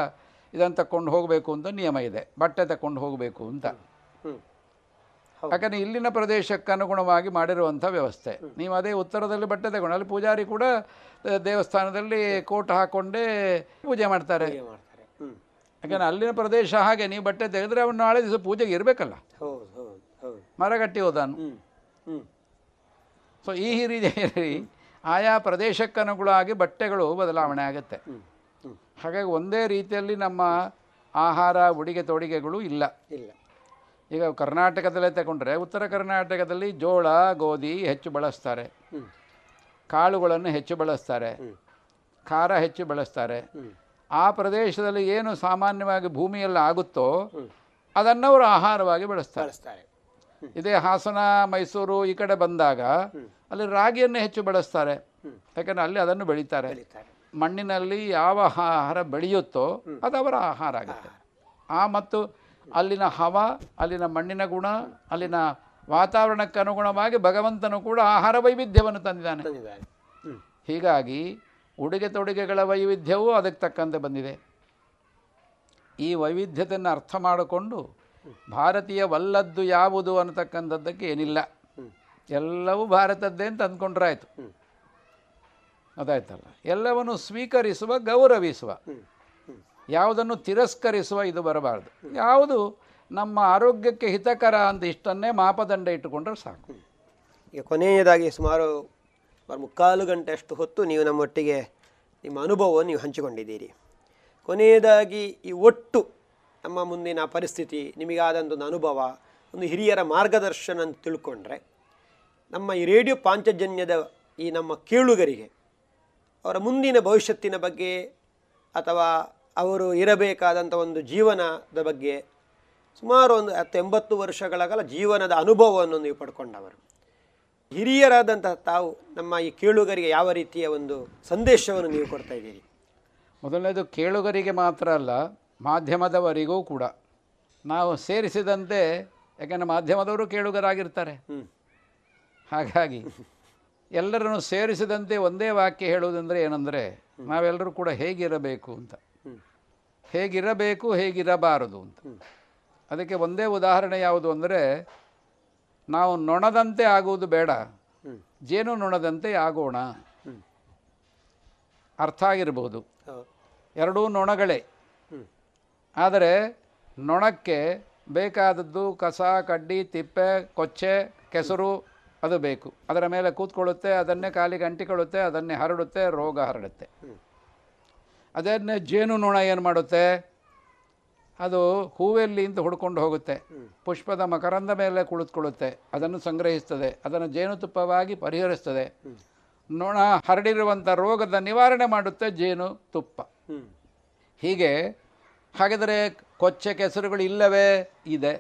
ಇದನ್ನು ತಕ್ಕೊಂಡು ಹೋಗಬೇಕು ಅಂತ ನಿಯಮ ಇದೆ. ಬಟ್ಟೆ ತಕ್ಕೊಂಡು ಹೋಗಬೇಕು ಅಂತ. ಯಾಕಂದರೆ ಇಲ್ಲಿನ ಪ್ರದೇಶಕ್ಕೆ ಅನುಗುಣವಾಗಿ ಮಾಡಿರುವಂಥ ವ್ಯವಸ್ಥೆ. ನೀವು ಅದೇ ಉತ್ತರದಲ್ಲಿ ಬಟ್ಟೆ ತಗೊಂಡು, ಅಲ್ಲಿ ಪೂಜಾರಿ ಕೂಡ ದೇವಸ್ಥಾನದಲ್ಲಿ ಕೋಟ್ ಹಾಕ್ಕೊಂಡೇ ಪೂಜೆ ಮಾಡ್ತಾರೆ. ಯಾಕಂದ್ರೆ ಅಲ್ಲಿನ ಪ್ರದೇಶ ಹಾಗೆ ನೀವು ಬಟ್ಟೆ ತೆಗೆದ್ರೆ ಅವನು ನಾಳೆ ದಿವಸ ಪೂಜೆಗೆ ಇರಬೇಕಲ್ಲ. ಮರಗಟ್ಟಿ ಹೋದಾನು. ಸೊ ಈ ರೀತಿಯಲ್ಲಿ ಆಯಾ ಪ್ರದೇಶಕ್ಕನುಗುಣವಾಗಿ ಬಟ್ಟೆಗಳು ಬದಲಾವಣೆ ಆಗುತ್ತೆ. ಹಾಗಾಗಿ ಒಂದೇ ರೀತಿಯಲ್ಲಿ ನಮ್ಮ ಆಹಾರ ಉಡುಗೆ ತೊಡುಗೆಗಳು ಇಲ್ಲ. ಇಲ್ಲ. ಈಗ ಕರ್ನಾಟಕದಲ್ಲೇ ತಗೊಂಡ್ರೆ ಉತ್ತರ ಕರ್ನಾಟಕದಲ್ಲಿ ಜೋಳ ಗೋಧಿ ಹೆಚ್ಚು ಬಳಸ್ತಾರೆ. ಕಾಳುಗಳನ್ನು ಹೆಚ್ಚು ಬಳಸ್ತಾರೆ. ಖಾರ ಹೆಚ್ಚು ಬಳಸ್ತಾರೆ. ಆ ಪ್ರದೇಶದಲ್ಲಿ ಏನು ಸಾಮಾನ್ಯವಾಗಿ ಭೂಮಿಯಲ್ಲಿ ಆಗುತ್ತೋ ಅದನ್ನು ಅವರು ಆಹಾರವಾಗಿ ಬಳಸ್ತಾರೆ. ಇದೇ ಹಾಸನ ಮೈಸೂರು ಈ ಕಡೆ ಬಂದಾಗ ಅಲ್ಲಿ ರಾಗಿಯನ್ನು ಹೆಚ್ಚು ಬಳಸ್ತಾರೆ. ಯಾಕಂದರೆ ಅಲ್ಲಿ ಅದನ್ನು ಬೆಳೀತಾರೆ. ಮಣ್ಣಿನಲ್ಲಿ ಯಾವ ಆಹಾರ ಬೆಳೆಯುತ್ತೋ ಅದು ಅವರ ಆಹಾರ ಆಗುತ್ತೆ. ಆ ಮತ್ತು ಅಲ್ಲಿನ ಹವ ಅಲ್ಲಿನ ಮಣ್ಣಿನ ಗುಣ ಅಲ್ಲಿನ ವಾತಾವರಣಕ್ಕೆ ಅನುಗುಣವಾಗಿ ಭಗವಂತನು ಕೂಡ ಆಹಾರ ವೈವಿಧ್ಯವನ್ನು ತಂದಿದ್ದಾನೆ. ಹೀಗಾಗಿ ಉಡುಗೆ ತೊಡುಗೆಗಳ ವೈವಿಧ್ಯವೂ ಅದಕ್ಕೆ ತಕ್ಕಂತೆ ಬಂದಿದೆ. ಈ ವೈವಿಧ್ಯತೆಯನ್ನು ಅರ್ಥ ಮಾಡಿಕೊಂಡು ಭಾರತೀಯವಲ್ಲದ್ದು ಯಾವುದು ಅನ್ನತಕ್ಕಂಥದ್ದಕ್ಕೆ ಏನಿಲ್ಲ. ಎಲ್ಲವೂ ಭಾರತದ್ದೇ ಅಂತ ಅಂದ್ಕೊಂಡ್ರಾಯ್ತು. ಅದಾಯ್ತಲ್ಲ. ಎಲ್ಲವನ್ನು ಸ್ವೀಕರಿಸುವ, ಗೌರವಿಸುವ. ಯಾವುದನ್ನು ತಿರಸ್ಕರಿಸುವ ಇದು ಬರಬಾರ್ದು. ಯಾವುದು ನಮ್ಮ ಆರೋಗ್ಯಕ್ಕೆ ಹಿತಕರ ಅಂತ ಇಷ್ಟನ್ನೇ ಮಾಪದಂಡ ಇಟ್ಟುಕೊಂಡ್ರೆ ಸಾಕು. ಈಗ ಕೊನೆಯದಾಗಿ ಸುಮಾರು ಸುಮಾರು ಮುಕ್ಕಾಲು ಗಂಟೆಯಷ್ಟು ಹೊತ್ತು ನೀವು ನಮ್ಮೊಟ್ಟಿಗೆ ನಿಮ್ಮ ಅನುಭವವನ್ನು ನೀವು ಹಂಚಿಕೊಂಡಿದ್ದೀರಿ. ಕೊನೆಯದಾಗಿ ಈ ಒಟ್ಟು ನಮ್ಮ ಮುಂದಿನ ಪರಿಸ್ಥಿತಿ ನಿಮಗಾದಂಥ ಒಂದು ಅನುಭವ, ಒಂದು ಹಿರಿಯರ ಮಾರ್ಗದರ್ಶನ ಅಂತ ತಿಳ್ಕೊಂಡ್ರೆ, ನಮ್ಮ ಈ ರೇಡಿಯೋ ಪಾಂಚಜನ್ಯದ ಈ ನಮ್ಮ ಕೇಳುಗರಿಗೆ, ಅವರ ಮುಂದಿನ ಭವಿಷ್ಯತ್ತಿನ ಬಗ್ಗೆ ಅಥವಾ ಅವರು ಇರಬೇಕಾದಂಥ ಒಂದು ಜೀವನದ ಬಗ್ಗೆ ಸುಮಾರು ಒಂದು ಹತ್ತು ಎಂಬತ್ತು ವರ್ಷಗಳ ಕಾಲ ಜೀವನದ ಅನುಭವವನ್ನು ನೀವು ಪಡ್ಕೊಂಡವರು. ಹಿರಿಯರಾದಂತಹ ತಾವು ನಮ್ಮ ಈ ಕೇಳುಗರಿಗೆ ಯಾವ ರೀತಿಯ ಒಂದು ಸಂದೇಶವನ್ನು ನೀವು ಕೊಡ್ತಾ ಇದ್ದೀರಿ? ಮೊದಲನೇದು ಕೇಳುಗರಿಗೆ ಮಾತ್ರ ಅಲ್ಲ ಮಾಧ್ಯಮದವರಿಗೂ ಕೂಡ. ನಾವು ಸೇರಿಸಿದಂತೆ ಯಾಕಂದರೆ ಮಾಧ್ಯಮದವರು ಕೇಳುಗರಾಗಿರ್ತಾರೆ. ಹಾಗಾಗಿ ಎಲ್ಲರನ್ನು ಸೇರಿಸಿದಂತೆ ಒಂದೇ ವಾಕ್ಯ ಹೇಳುವುದಂದರೆ ಏನಂದರೆ ನಾವೆಲ್ಲರೂ ಕೂಡ ಹೇಗಿರಬೇಕು ಅಂತ. ಹೇಗಿರಬೇಕು ಹೇಗಿರಬಾರದು ಅಂತ. ಅದಕ್ಕೆ ಒಂದೇ ಉದಾಹರಣೆ ಯಾವುದು ಅಂದರೆ ನಾವು ನೊಣದಂತೆ ಆಗುವುದು ಬೇಡ. ಜೇನು ನೊಣದಂತೆ ಆಗೋಣ. ಅರ್ಥ ಆಗಿರ್ಬೋದು. ಎರಡೂ ನೊಣಗಳೇ. ಆದರೆ ನೊಣಕ್ಕೆ ಬೇಕಾದದ್ದು ಕಸ ಕಡ್ಡಿ ತಿಪ್ಪೆ ಕೊಚ್ಚೆ ಕೆಸರು ಅದು ಬೇಕು. ಅದರ ಮೇಲೆ ಕೂತ್ಕೊಳ್ಳುತ್ತೆ ಅದನ್ನೇ ಕಾಲಿಗೆ ಅಂಟಿಕೊಳ್ಳುತ್ತೆ ಅದನ್ನೇ ಹರಡುತ್ತೆ ರೋಗ ಹರಡುತ್ತೆ. ಅದನ್ನೇ ಜೇನು ನೊಣ ಏನು ಮಾಡುತ್ತೆ? ಅದು ಹೂವೆಲ್ಲಿ ಅಂತ ಹುಡ್ಕೊಂಡು ಹೋಗುತ್ತೆ. ಪುಷ್ಪದ ಮಕರಂದ ಮೇಲೆ ಕುಳಿತುಕೊಳ್ಳುತ್ತೆ. ಅದನ್ನು ಸಂಗ್ರಹಿಸ್ತದೆ. ಅದನ್ನು ಜೇನುತುಪ್ಪವಾಗಿ ಪರಿಹರಿಸ್ತದೆ. ನೊಣ ಹರಡಿರುವಂಥ ರೋಗದ ನಿವಾರಣೆ ಮಾಡುತ್ತೆ ಜೇನು ತುಪ್ಪ. ಹೀಗೆ ಹಾಗಿದರೆ ಕೊಚ್ಚೆ ಕೆಸರುಗಳು ಇಲ್ಲವೇ? ಇದೆ.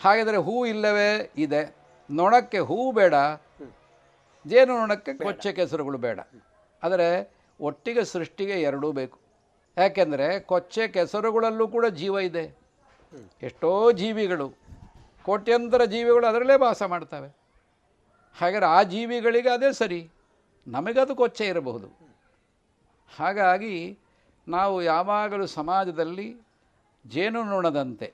ಹಾಗಿದರೆ ಹೂ ಇಲ್ಲವೇ? ಇದೆ. ನೊಣಕ್ಕೆ ಹೂ ಬೇಡ. ಜೇನು ನೊಣಕ್ಕೆ ಕೊಚ್ಚೆ ಕೆಸರುಗಳು ಬೇಡ. ಆದರೆ ಒಟ್ಟಿಗೆ ಸೃಷ್ಟಿಗೆ ಎರಡೂ ಬೇಕು. ಯಾಕೆಂದರೆ ಕೊಚ್ಚೆ ಕೆಸರುಗಳಲ್ಲೂ ಕೂಡ ಜೀವ ಇದೆ. ಎಷ್ಟೋ ಜೀವಿಗಳು, ಕೋಟ್ಯಂತರ ಜೀವಿಗಳು ಅದರಲ್ಲೇ ವಾಸ ಮಾಡ್ತವೆ. ಹಾಗಾದರೆ ಆ ಜೀವಿಗಳಿಗೆ ಅದೇ ಸರಿ, ನಮಗದು ಕೊಚ್ಚೆ ಇರಬಹುದು. ಹಾಗಾಗಿ ನಾವು ಯಾವಾಗಲೂ ಸಮಾಜದಲ್ಲಿ ಜೇನು ನೋಣದಂತೆ,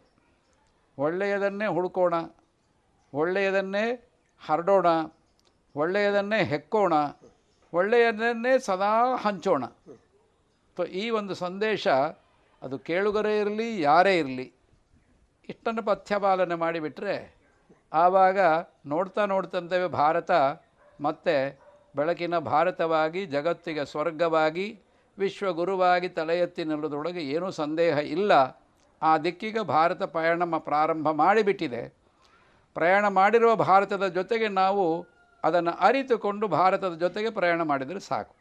ಒಳ್ಳೆಯದನ್ನೇ ಹುಡುಕೋಣ, ಒಳ್ಳೆಯದನ್ನೇ ಹರಡೋಣ, ಒಳ್ಳೆಯದನ್ನೇ ಹೆಕ್ಕೋಣ, ಒಳ್ಳೆಯದನ್ನೇ ಸದಾ ಹಂಚೋಣ. ಸೊ ಈ ಒಂದು ಸಂದೇಶ ಅದು ಕೇಳುಗರೇ ಇರಲಿ, ಯಾರೇ ಇರಲಿ, ಇಷ್ಟನ್ನು ಪಥ್ಯಪಾಲನೆ ಮಾಡಿಬಿಟ್ರೆ ಆವಾಗ ನೋಡ್ತಾ ನೋಡ್ತಂತೇವೆ ಭಾರತ ಮತ್ತೆ ಬೆಳಕಿನ ಭಾರತವಾಗಿ, ಜಗತ್ತಿಗೆ ಸ್ವರ್ಗವಾಗಿ, ವಿಶ್ವಗುರುವಾಗಿ ತಲೆ ಎತ್ತಿ ಏನೂ ಸಂದೇಹ ಇಲ್ಲ. ಆ ದಿಕ್ಕಿಗೆ ಭಾರತ ಪ್ರಯಾಣ ಪ್ರಾರಂಭ ಮಾಡಿಬಿಟ್ಟಿದೆ. ಪ್ರಯಾಣ ಮಾಡಿರುವ ಭಾರತದ ಜೊತೆಗೆ ನಾವು ಅದನ್ನು ಅರಿತುಕೊಂಡು ಭಾರತದ ಜೊತೆಗೆ ಪ್ರಯಾಣ ಮಾಡಿದರೆ ಸಾಕು.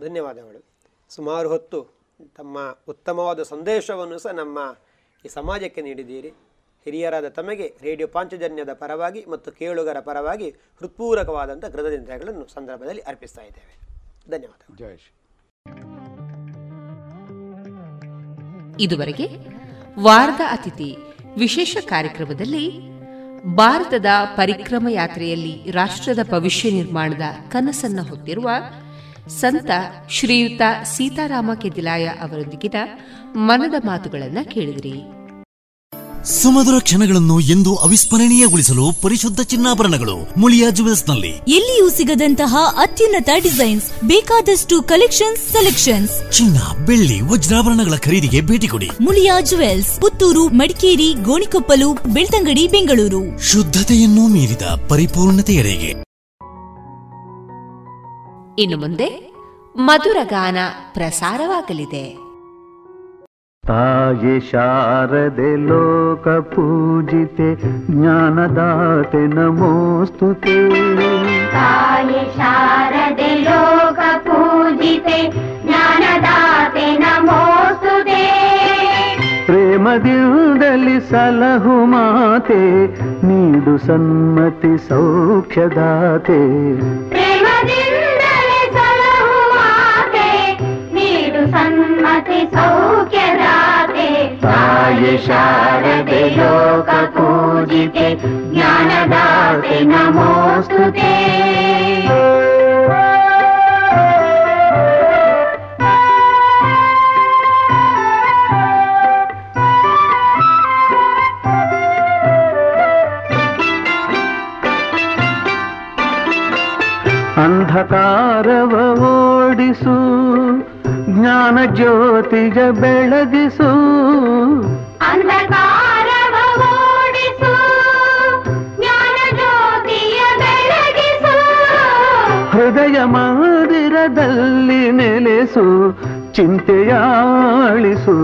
ಧನ್ಯವಾದಗಳು. ಸುಮಾರು ಹೊತ್ತು ತಮ್ಮ ಉತ್ತಮವಾದ ಸಂದೇಶವನ್ನು ಸಹ ನಮ್ಮ ಈ ಸಮಾಜಕ್ಕೆ ನೀಡಿದ್ದೀರಿ. ಹಿರಿಯರಾದ ತಮಗೆ ರೇಡಿಯೋ ಪಾಂಚಜನ್ಯದ ಪರವಾಗಿ ಮತ್ತು ಕೇಳುಗರ ಪರವಾಗಿ ಹೃತ್ಪೂರಕವಾದಂಥ ಕೃತಜ್ಞತೆಗಳನ್ನು ಸಂದರ್ಭದಲ್ಲಿ ಅರ್ಪಿಸ್ತಾ ಇದ್ದೇವೆ. ಧನ್ಯವಾದ ಜಯ ಇದುವರೆಗೆ ವಾರದ ಅತಿಥಿ ವಿಶೇಷ ಕಾರ್ಯಕ್ರಮದಲ್ಲಿ ಭಾರತದ ಪರಿಕ್ರಮ ಯಾತ್ರೆಯಲ್ಲಿ ರಾಷ್ಟ್ರದ ಭವಿಷ್ಯ ನಿರ್ಮಾಣದ ಕನಸನ್ನು ಹೊತ್ತಿರುವ ಸಂತ ಶ್ರೀಯುತ ಸೀತಾರಾಮ ಕೆದಿಲಾಯ ಅವರೊಂದಿಗಿನ ಮನದ ಮಾತುಗಳನ್ನ ಕೇಳಿದ್ರಿ. ಸುಮಧುರ ಕ್ಷಣಗಳನ್ನು ಎಂದು ಅವಿಸ್ಮರಣೀಯಗೊಳಿಸಲು ಪರಿಶುದ್ಧ ಚಿನ್ನಾಭರಣಗಳು ಮುಳಿಯಾ ಜುವೆಲ್ಸ್ನಲ್ಲಿ ಎಲ್ಲಿಯೂ ಸಿಗದಂತಹ ಅತ್ಯುನ್ನತ ಡಿಸೈನ್ಸ್ ಬೇಕಾದಷ್ಟು ಕಲೆಕ್ಷನ್ಸ್ ಸೆಲೆಕ್ಷನ್ಸ್. ಚಿನ್ನ ಬೆಳ್ಳಿ ವಜ್ರಾಭರಣಗಳ ಖರೀದಿಗೆ ಭೇಟಿ ಕೊಡಿ. ಮುಳಿಯಾ ಜುವೆಲ್ಸ್ ಪುತ್ತೂರು ಮಡಿಕೇರಿ ಗೋಣಿಕೊಪ್ಪಲು ಬೆಳ್ತಂಗಡಿ ಬೆಂಗಳೂರು. ಶುದ್ಧತೆಯನ್ನು ಮೀರಿದ ಪರಿಪೂರ್ಣತೆಯೆಡೆಗೆ. ಇನ್ನು ಮುಂದೆ ಮಧುರ ಗಾನ ಪ್ರಸಾರವಾಗಲಿದೆ. ತಾಯಿ ಶಾರದೆ ಲೋಕ ಪೂಜಿತೆ ಜ್ಞಾನದಾತೆ ನಮೋಸ್ತುತೆ ತಾಯಿ ಶಾರದೆ ಲೋಕ ಪೂಜಿತೆ ಜ್ಞಾನದಾತೆ ನಮೋಸ್ತುತೆ ಪ್ರೇಮದಿಂದಲಿ ಸಲಹು ಮಾತೆ ನೀಡು ಸನ್ಮತಿ ಸೌಖ್ಯದಾತೆ. ಪ್ರೇಮದಿಂದಲೇ ಸನ್ಮತಿ ಸೌಖ್ಯದಾತೆ ತಾಯಿ ಶಾರದೆ ಲೋಕ ಪೂಜಿತೆ ಜ್ಞಾನದಾತೆ ನಮೋಸ್ತುತೆ ಅಂಧಕಾರವ ಓಡಿಸು ಜ್ಞಾನ ಜ್ಯೋತಿಗ ಬೆಳಗಿಸು. ಓಡಿಸು ಜ್ಞಾನ ಬೆಳಗಿಸು. ಹೃದಯ ಮಂದಿರದಲ್ಲಿ ನೆಲೆಸು ಚಿಂತೆಯಾಳಿಸು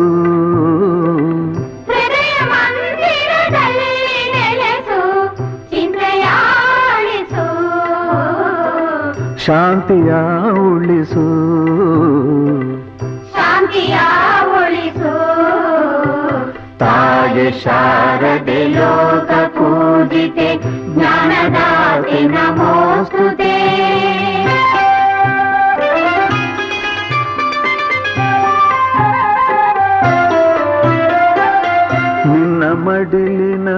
ಹೃದಯ ಮಂದಿರದಲ್ಲಿ ನೆಲೆಸು ಚಿಂತೆಯಾಳಿಸು ಶಾಂತಿಯ ಉಳಿಸು. ಶಾಂತಿಯ ಉಳಿಸು ತಾಯಿ ಶಾರದೆ ಲೋಕ ಪೂಜಿತೆ ಜ್ಞಾನದಾತೆ ನಮೋಸ್ತುತೆ ನಿನ್ನ ಮಡಿಲಿನ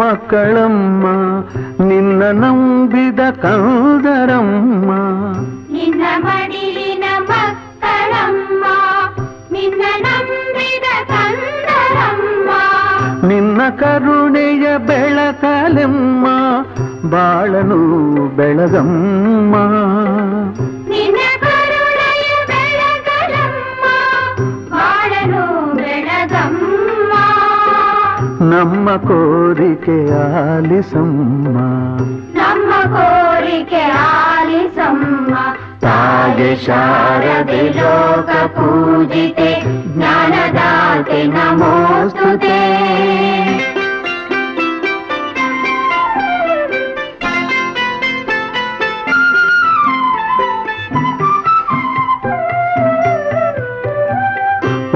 ಮಕ್ಕಳಮ್ಮ ನಿನ್ನ ನಂಬಿ ಕಂದರಮ್ಮ ನಿನ್ನ ಮಡಿಲಿನ ಮಕ್ಕಳಮ್ಮ ನಿನ್ನ ಕರುಣೆಯ ಬೆಳಕಲೆಮ್ಮ ಬಾಳನು ಬೆಳಗಮ್ಮ. ನಮ್ಮ ಕೋರಿಕೆ ಆಲಿಸಮ್ಮ ನಮ್ಮ ಕೋರಿಕೆ ಆಲಿಸಮ್ಮ ತಾಗೆ ಶಾರದೆ ಲೋಕ ಪೂಜಿತೆ ಜ್ಞಾನದಾತೆ ನಮೋಸ್ತುತೆ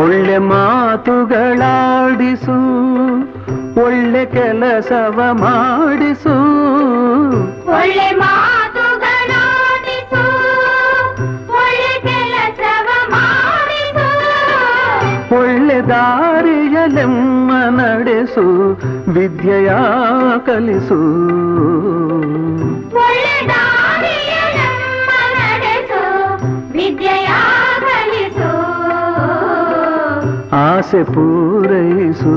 ಒಳ್ಳೆ ಮಾತುಗಳಾಡಿಸು. ಒಳ್ಳೆ ಕೆಲಸವ ಮಾಡಿಸು ಒಳ್ಳೆ ಮಾತುಗಳಾಡಿಸು ಒಳ್ಳೆ ಕೆಲಸವ ಮಾಡಿಸು ಒಳ್ಳೆ ದಾರಿಯಲೆಮ್ಮ ನಡೆಸು ವಿದ್ಯೆಯ ಕಲಿಸು ಒಳ್ಳೆ ದಾರಿಯ ನಮ್ಮ ನಡೆಸು ವಿದ್ಯೆಯ ಕಲಿಸು ಆಸೆ ಪೂರೈಸು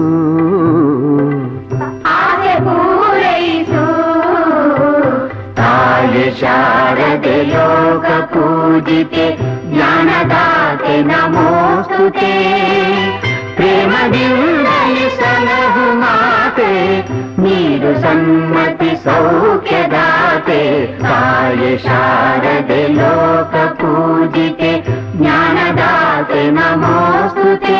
ಆಸೆ ಪೂರೈಸು ತಾಯಿ ಶಾರದೆ ಲೋಕ ಪೂಜಿತೆ ಜ್ಞಾನದಾತೆ ನಮೋಸ್ತುತೆ ಪ್ರೇಮದಿಂದಲೇ ಸಲಹು ಮಾತೆ ನೀರು ಸನ್ಮತಿ ಸೌಖ್ಯದಾತೆ ತಾಯಿ ಶಾರದೆ ಲೋಕ ಪೂಜಿತೆ ಜ್ಞಾನದಾತೆ ನಮೋಸ್ತುತೆ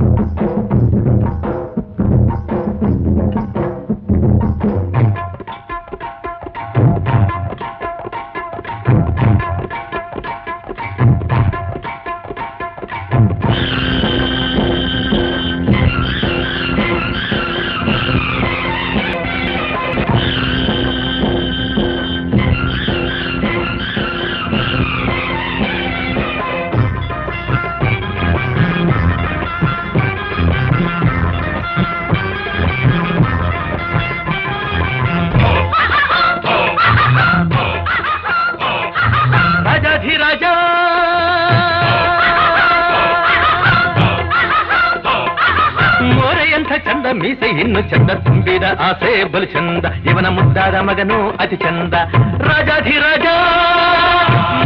ತುಂಬಿದ ಆಸೆ ಬಲು ಚಂದ ಇವನ ಮುದ್ದಾದ ಮಗನು ಅತಿ ಚಂದ ರಾಜಾಧಿರಾಜ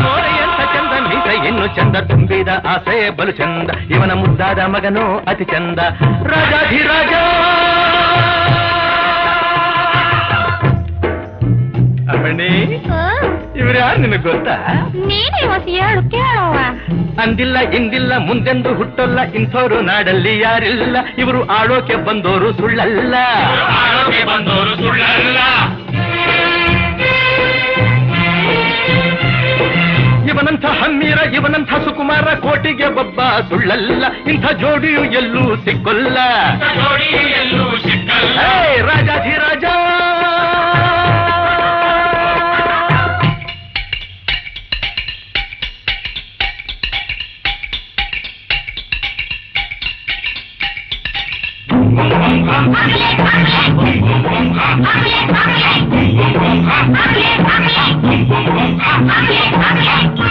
ಮೋರೆಯಂಥ ಚಂದ ಮೀಸೆ ಇನ್ನು ಚಂದ ತುಂಬಿದ ಆಸೆ ಬಲು ಚಂದ ಇವನ ಮುದ್ದಾದ ಮಗನು ಅತಿ ಚಂದ ರಾಜಾಧಿರಾಜ ಅಮ್ಮಣಿ ಇವ್ರು ಯಾರು ನಿನಗೆ ಗೊತ್ತಾ? ನೀನೇ ಹೊಸ ಹೇಳು ಕೇಳವ್ವ. ಅಂದಿಲ್ಲ ಇಂದಿಲ್ಲ ಮುಂದೆಂದು ಹುಟ್ಟಲ್ಲ ಇಂಥವ್ರು ನಾಡಲ್ಲಿ ಯಾರಿಲ್ಲ. ಇವರು ಆಡೋಕೆ ಬಂದೋರು ಸುಳ್ಳಲ್ಲ. ಆಳೋಕೆ ಬಂದೋರು ಸುಳ್ಳಲ್ಲ. ಇವನಂಥ ಹಮ್ಮೀರ ಇವನಂಥ ಸುಕುಮಾರ ಕೋಟಿಗೆ ಒಬ್ಬ ಸುಳ್ಳಲ್ಲ. ಇಂಥ ಜೋಡಿಯು ಎಲ್ಲೂ ಸಿಕ್ಕೊಲ್ಲ. ಜೋಡಿಯು ಎಲ್ಲೂ ಸಿಕ್ಕಲ್ಲ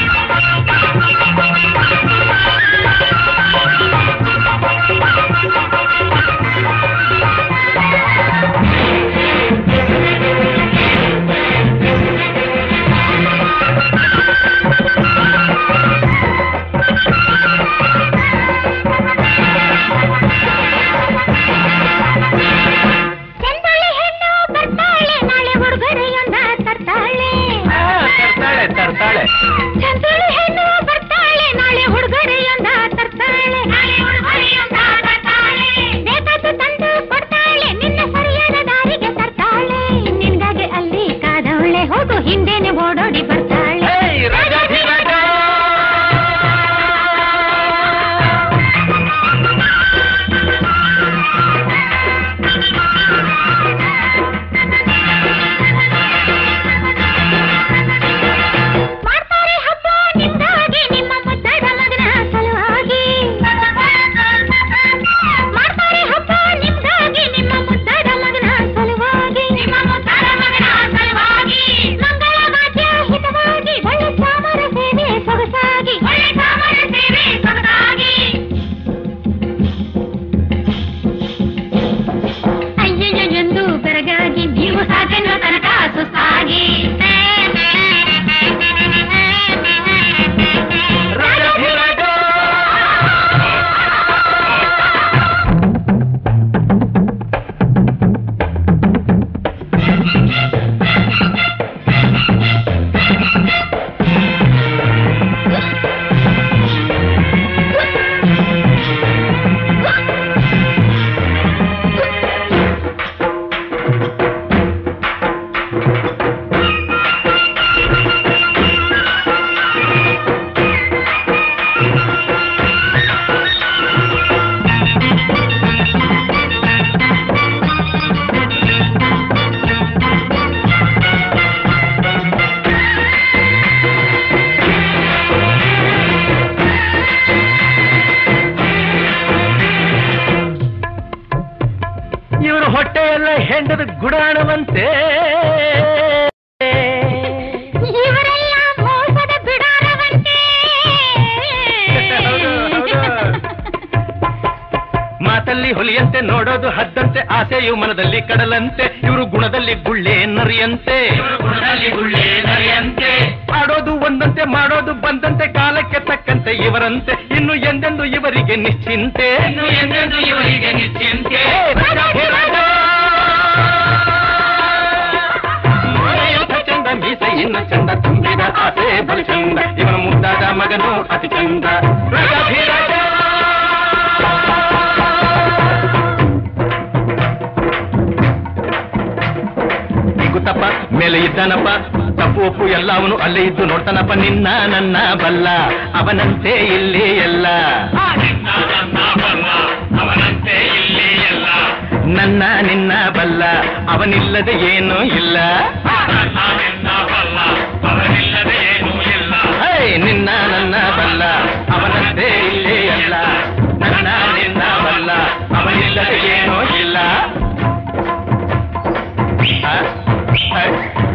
ಆಡೋದು ಒಂದಂತೆ ಮಾಡೋದು ಬಂದಂತೆ ಕಾಲಕ್ಕೆ ತಕ್ಕಂತೆ ಇವರಂತೆ ಇನ್ನು ಎಂದೆಂದು ಇವರಿಗೆ ನಿಶ್ಚಿಂತೆ ಇನ್ನು ಎಂದೆಂದು ಇವರಿಗೆ ನಿಶ್ಚಿಂತೆ ನೋಡೆಯಂಥ ಚಂದ ಮೀಸೆ ಇನ್ನು ಚಂದ ತುಂಬಿದ ಆಸೆ ಬಲು ಚಂದ ಇವನ ಮುದ್ದಾದ ಮಗನು ಅತಿ ಚಂದ ರಾಜಾಧಿರಾಜ ಗುತ್ತಪ್ಪ ಮೇಲೆ ಇದ್ದಾನಪ್ಪ ತಪ್ಪು ಒಪ್ಪು ಎಲ್ಲ ಅವನು ಅಲ್ಲೇ ಇದ್ದು ನೋಡ್ತಾನಪ್ಪ, ನಿನ್ನ ನನ್ನ ಬಲ್ಲ. ಅವನಂತೆ ಇಲ್ಲಿ ಎಲ್ಲ. ನನ್ನ ನಿನ್ನ ಬಲ್ಲ. ಅವನಿಲ್ಲದೆ ಏನೂ ಇಲ್ಲ. ನಿನ್ನ ನನ್ನ ಬಲ್ಲ. ಅವನಂತೆ ಇಲ್ಲಿ ಎಲ್ಲ. ನನ್ನ ನಿನ್ನ ಬಲ್ಲ. ಅವನಿಲ್ಲದೆ ಏನೂ ಇಲ್ಲ.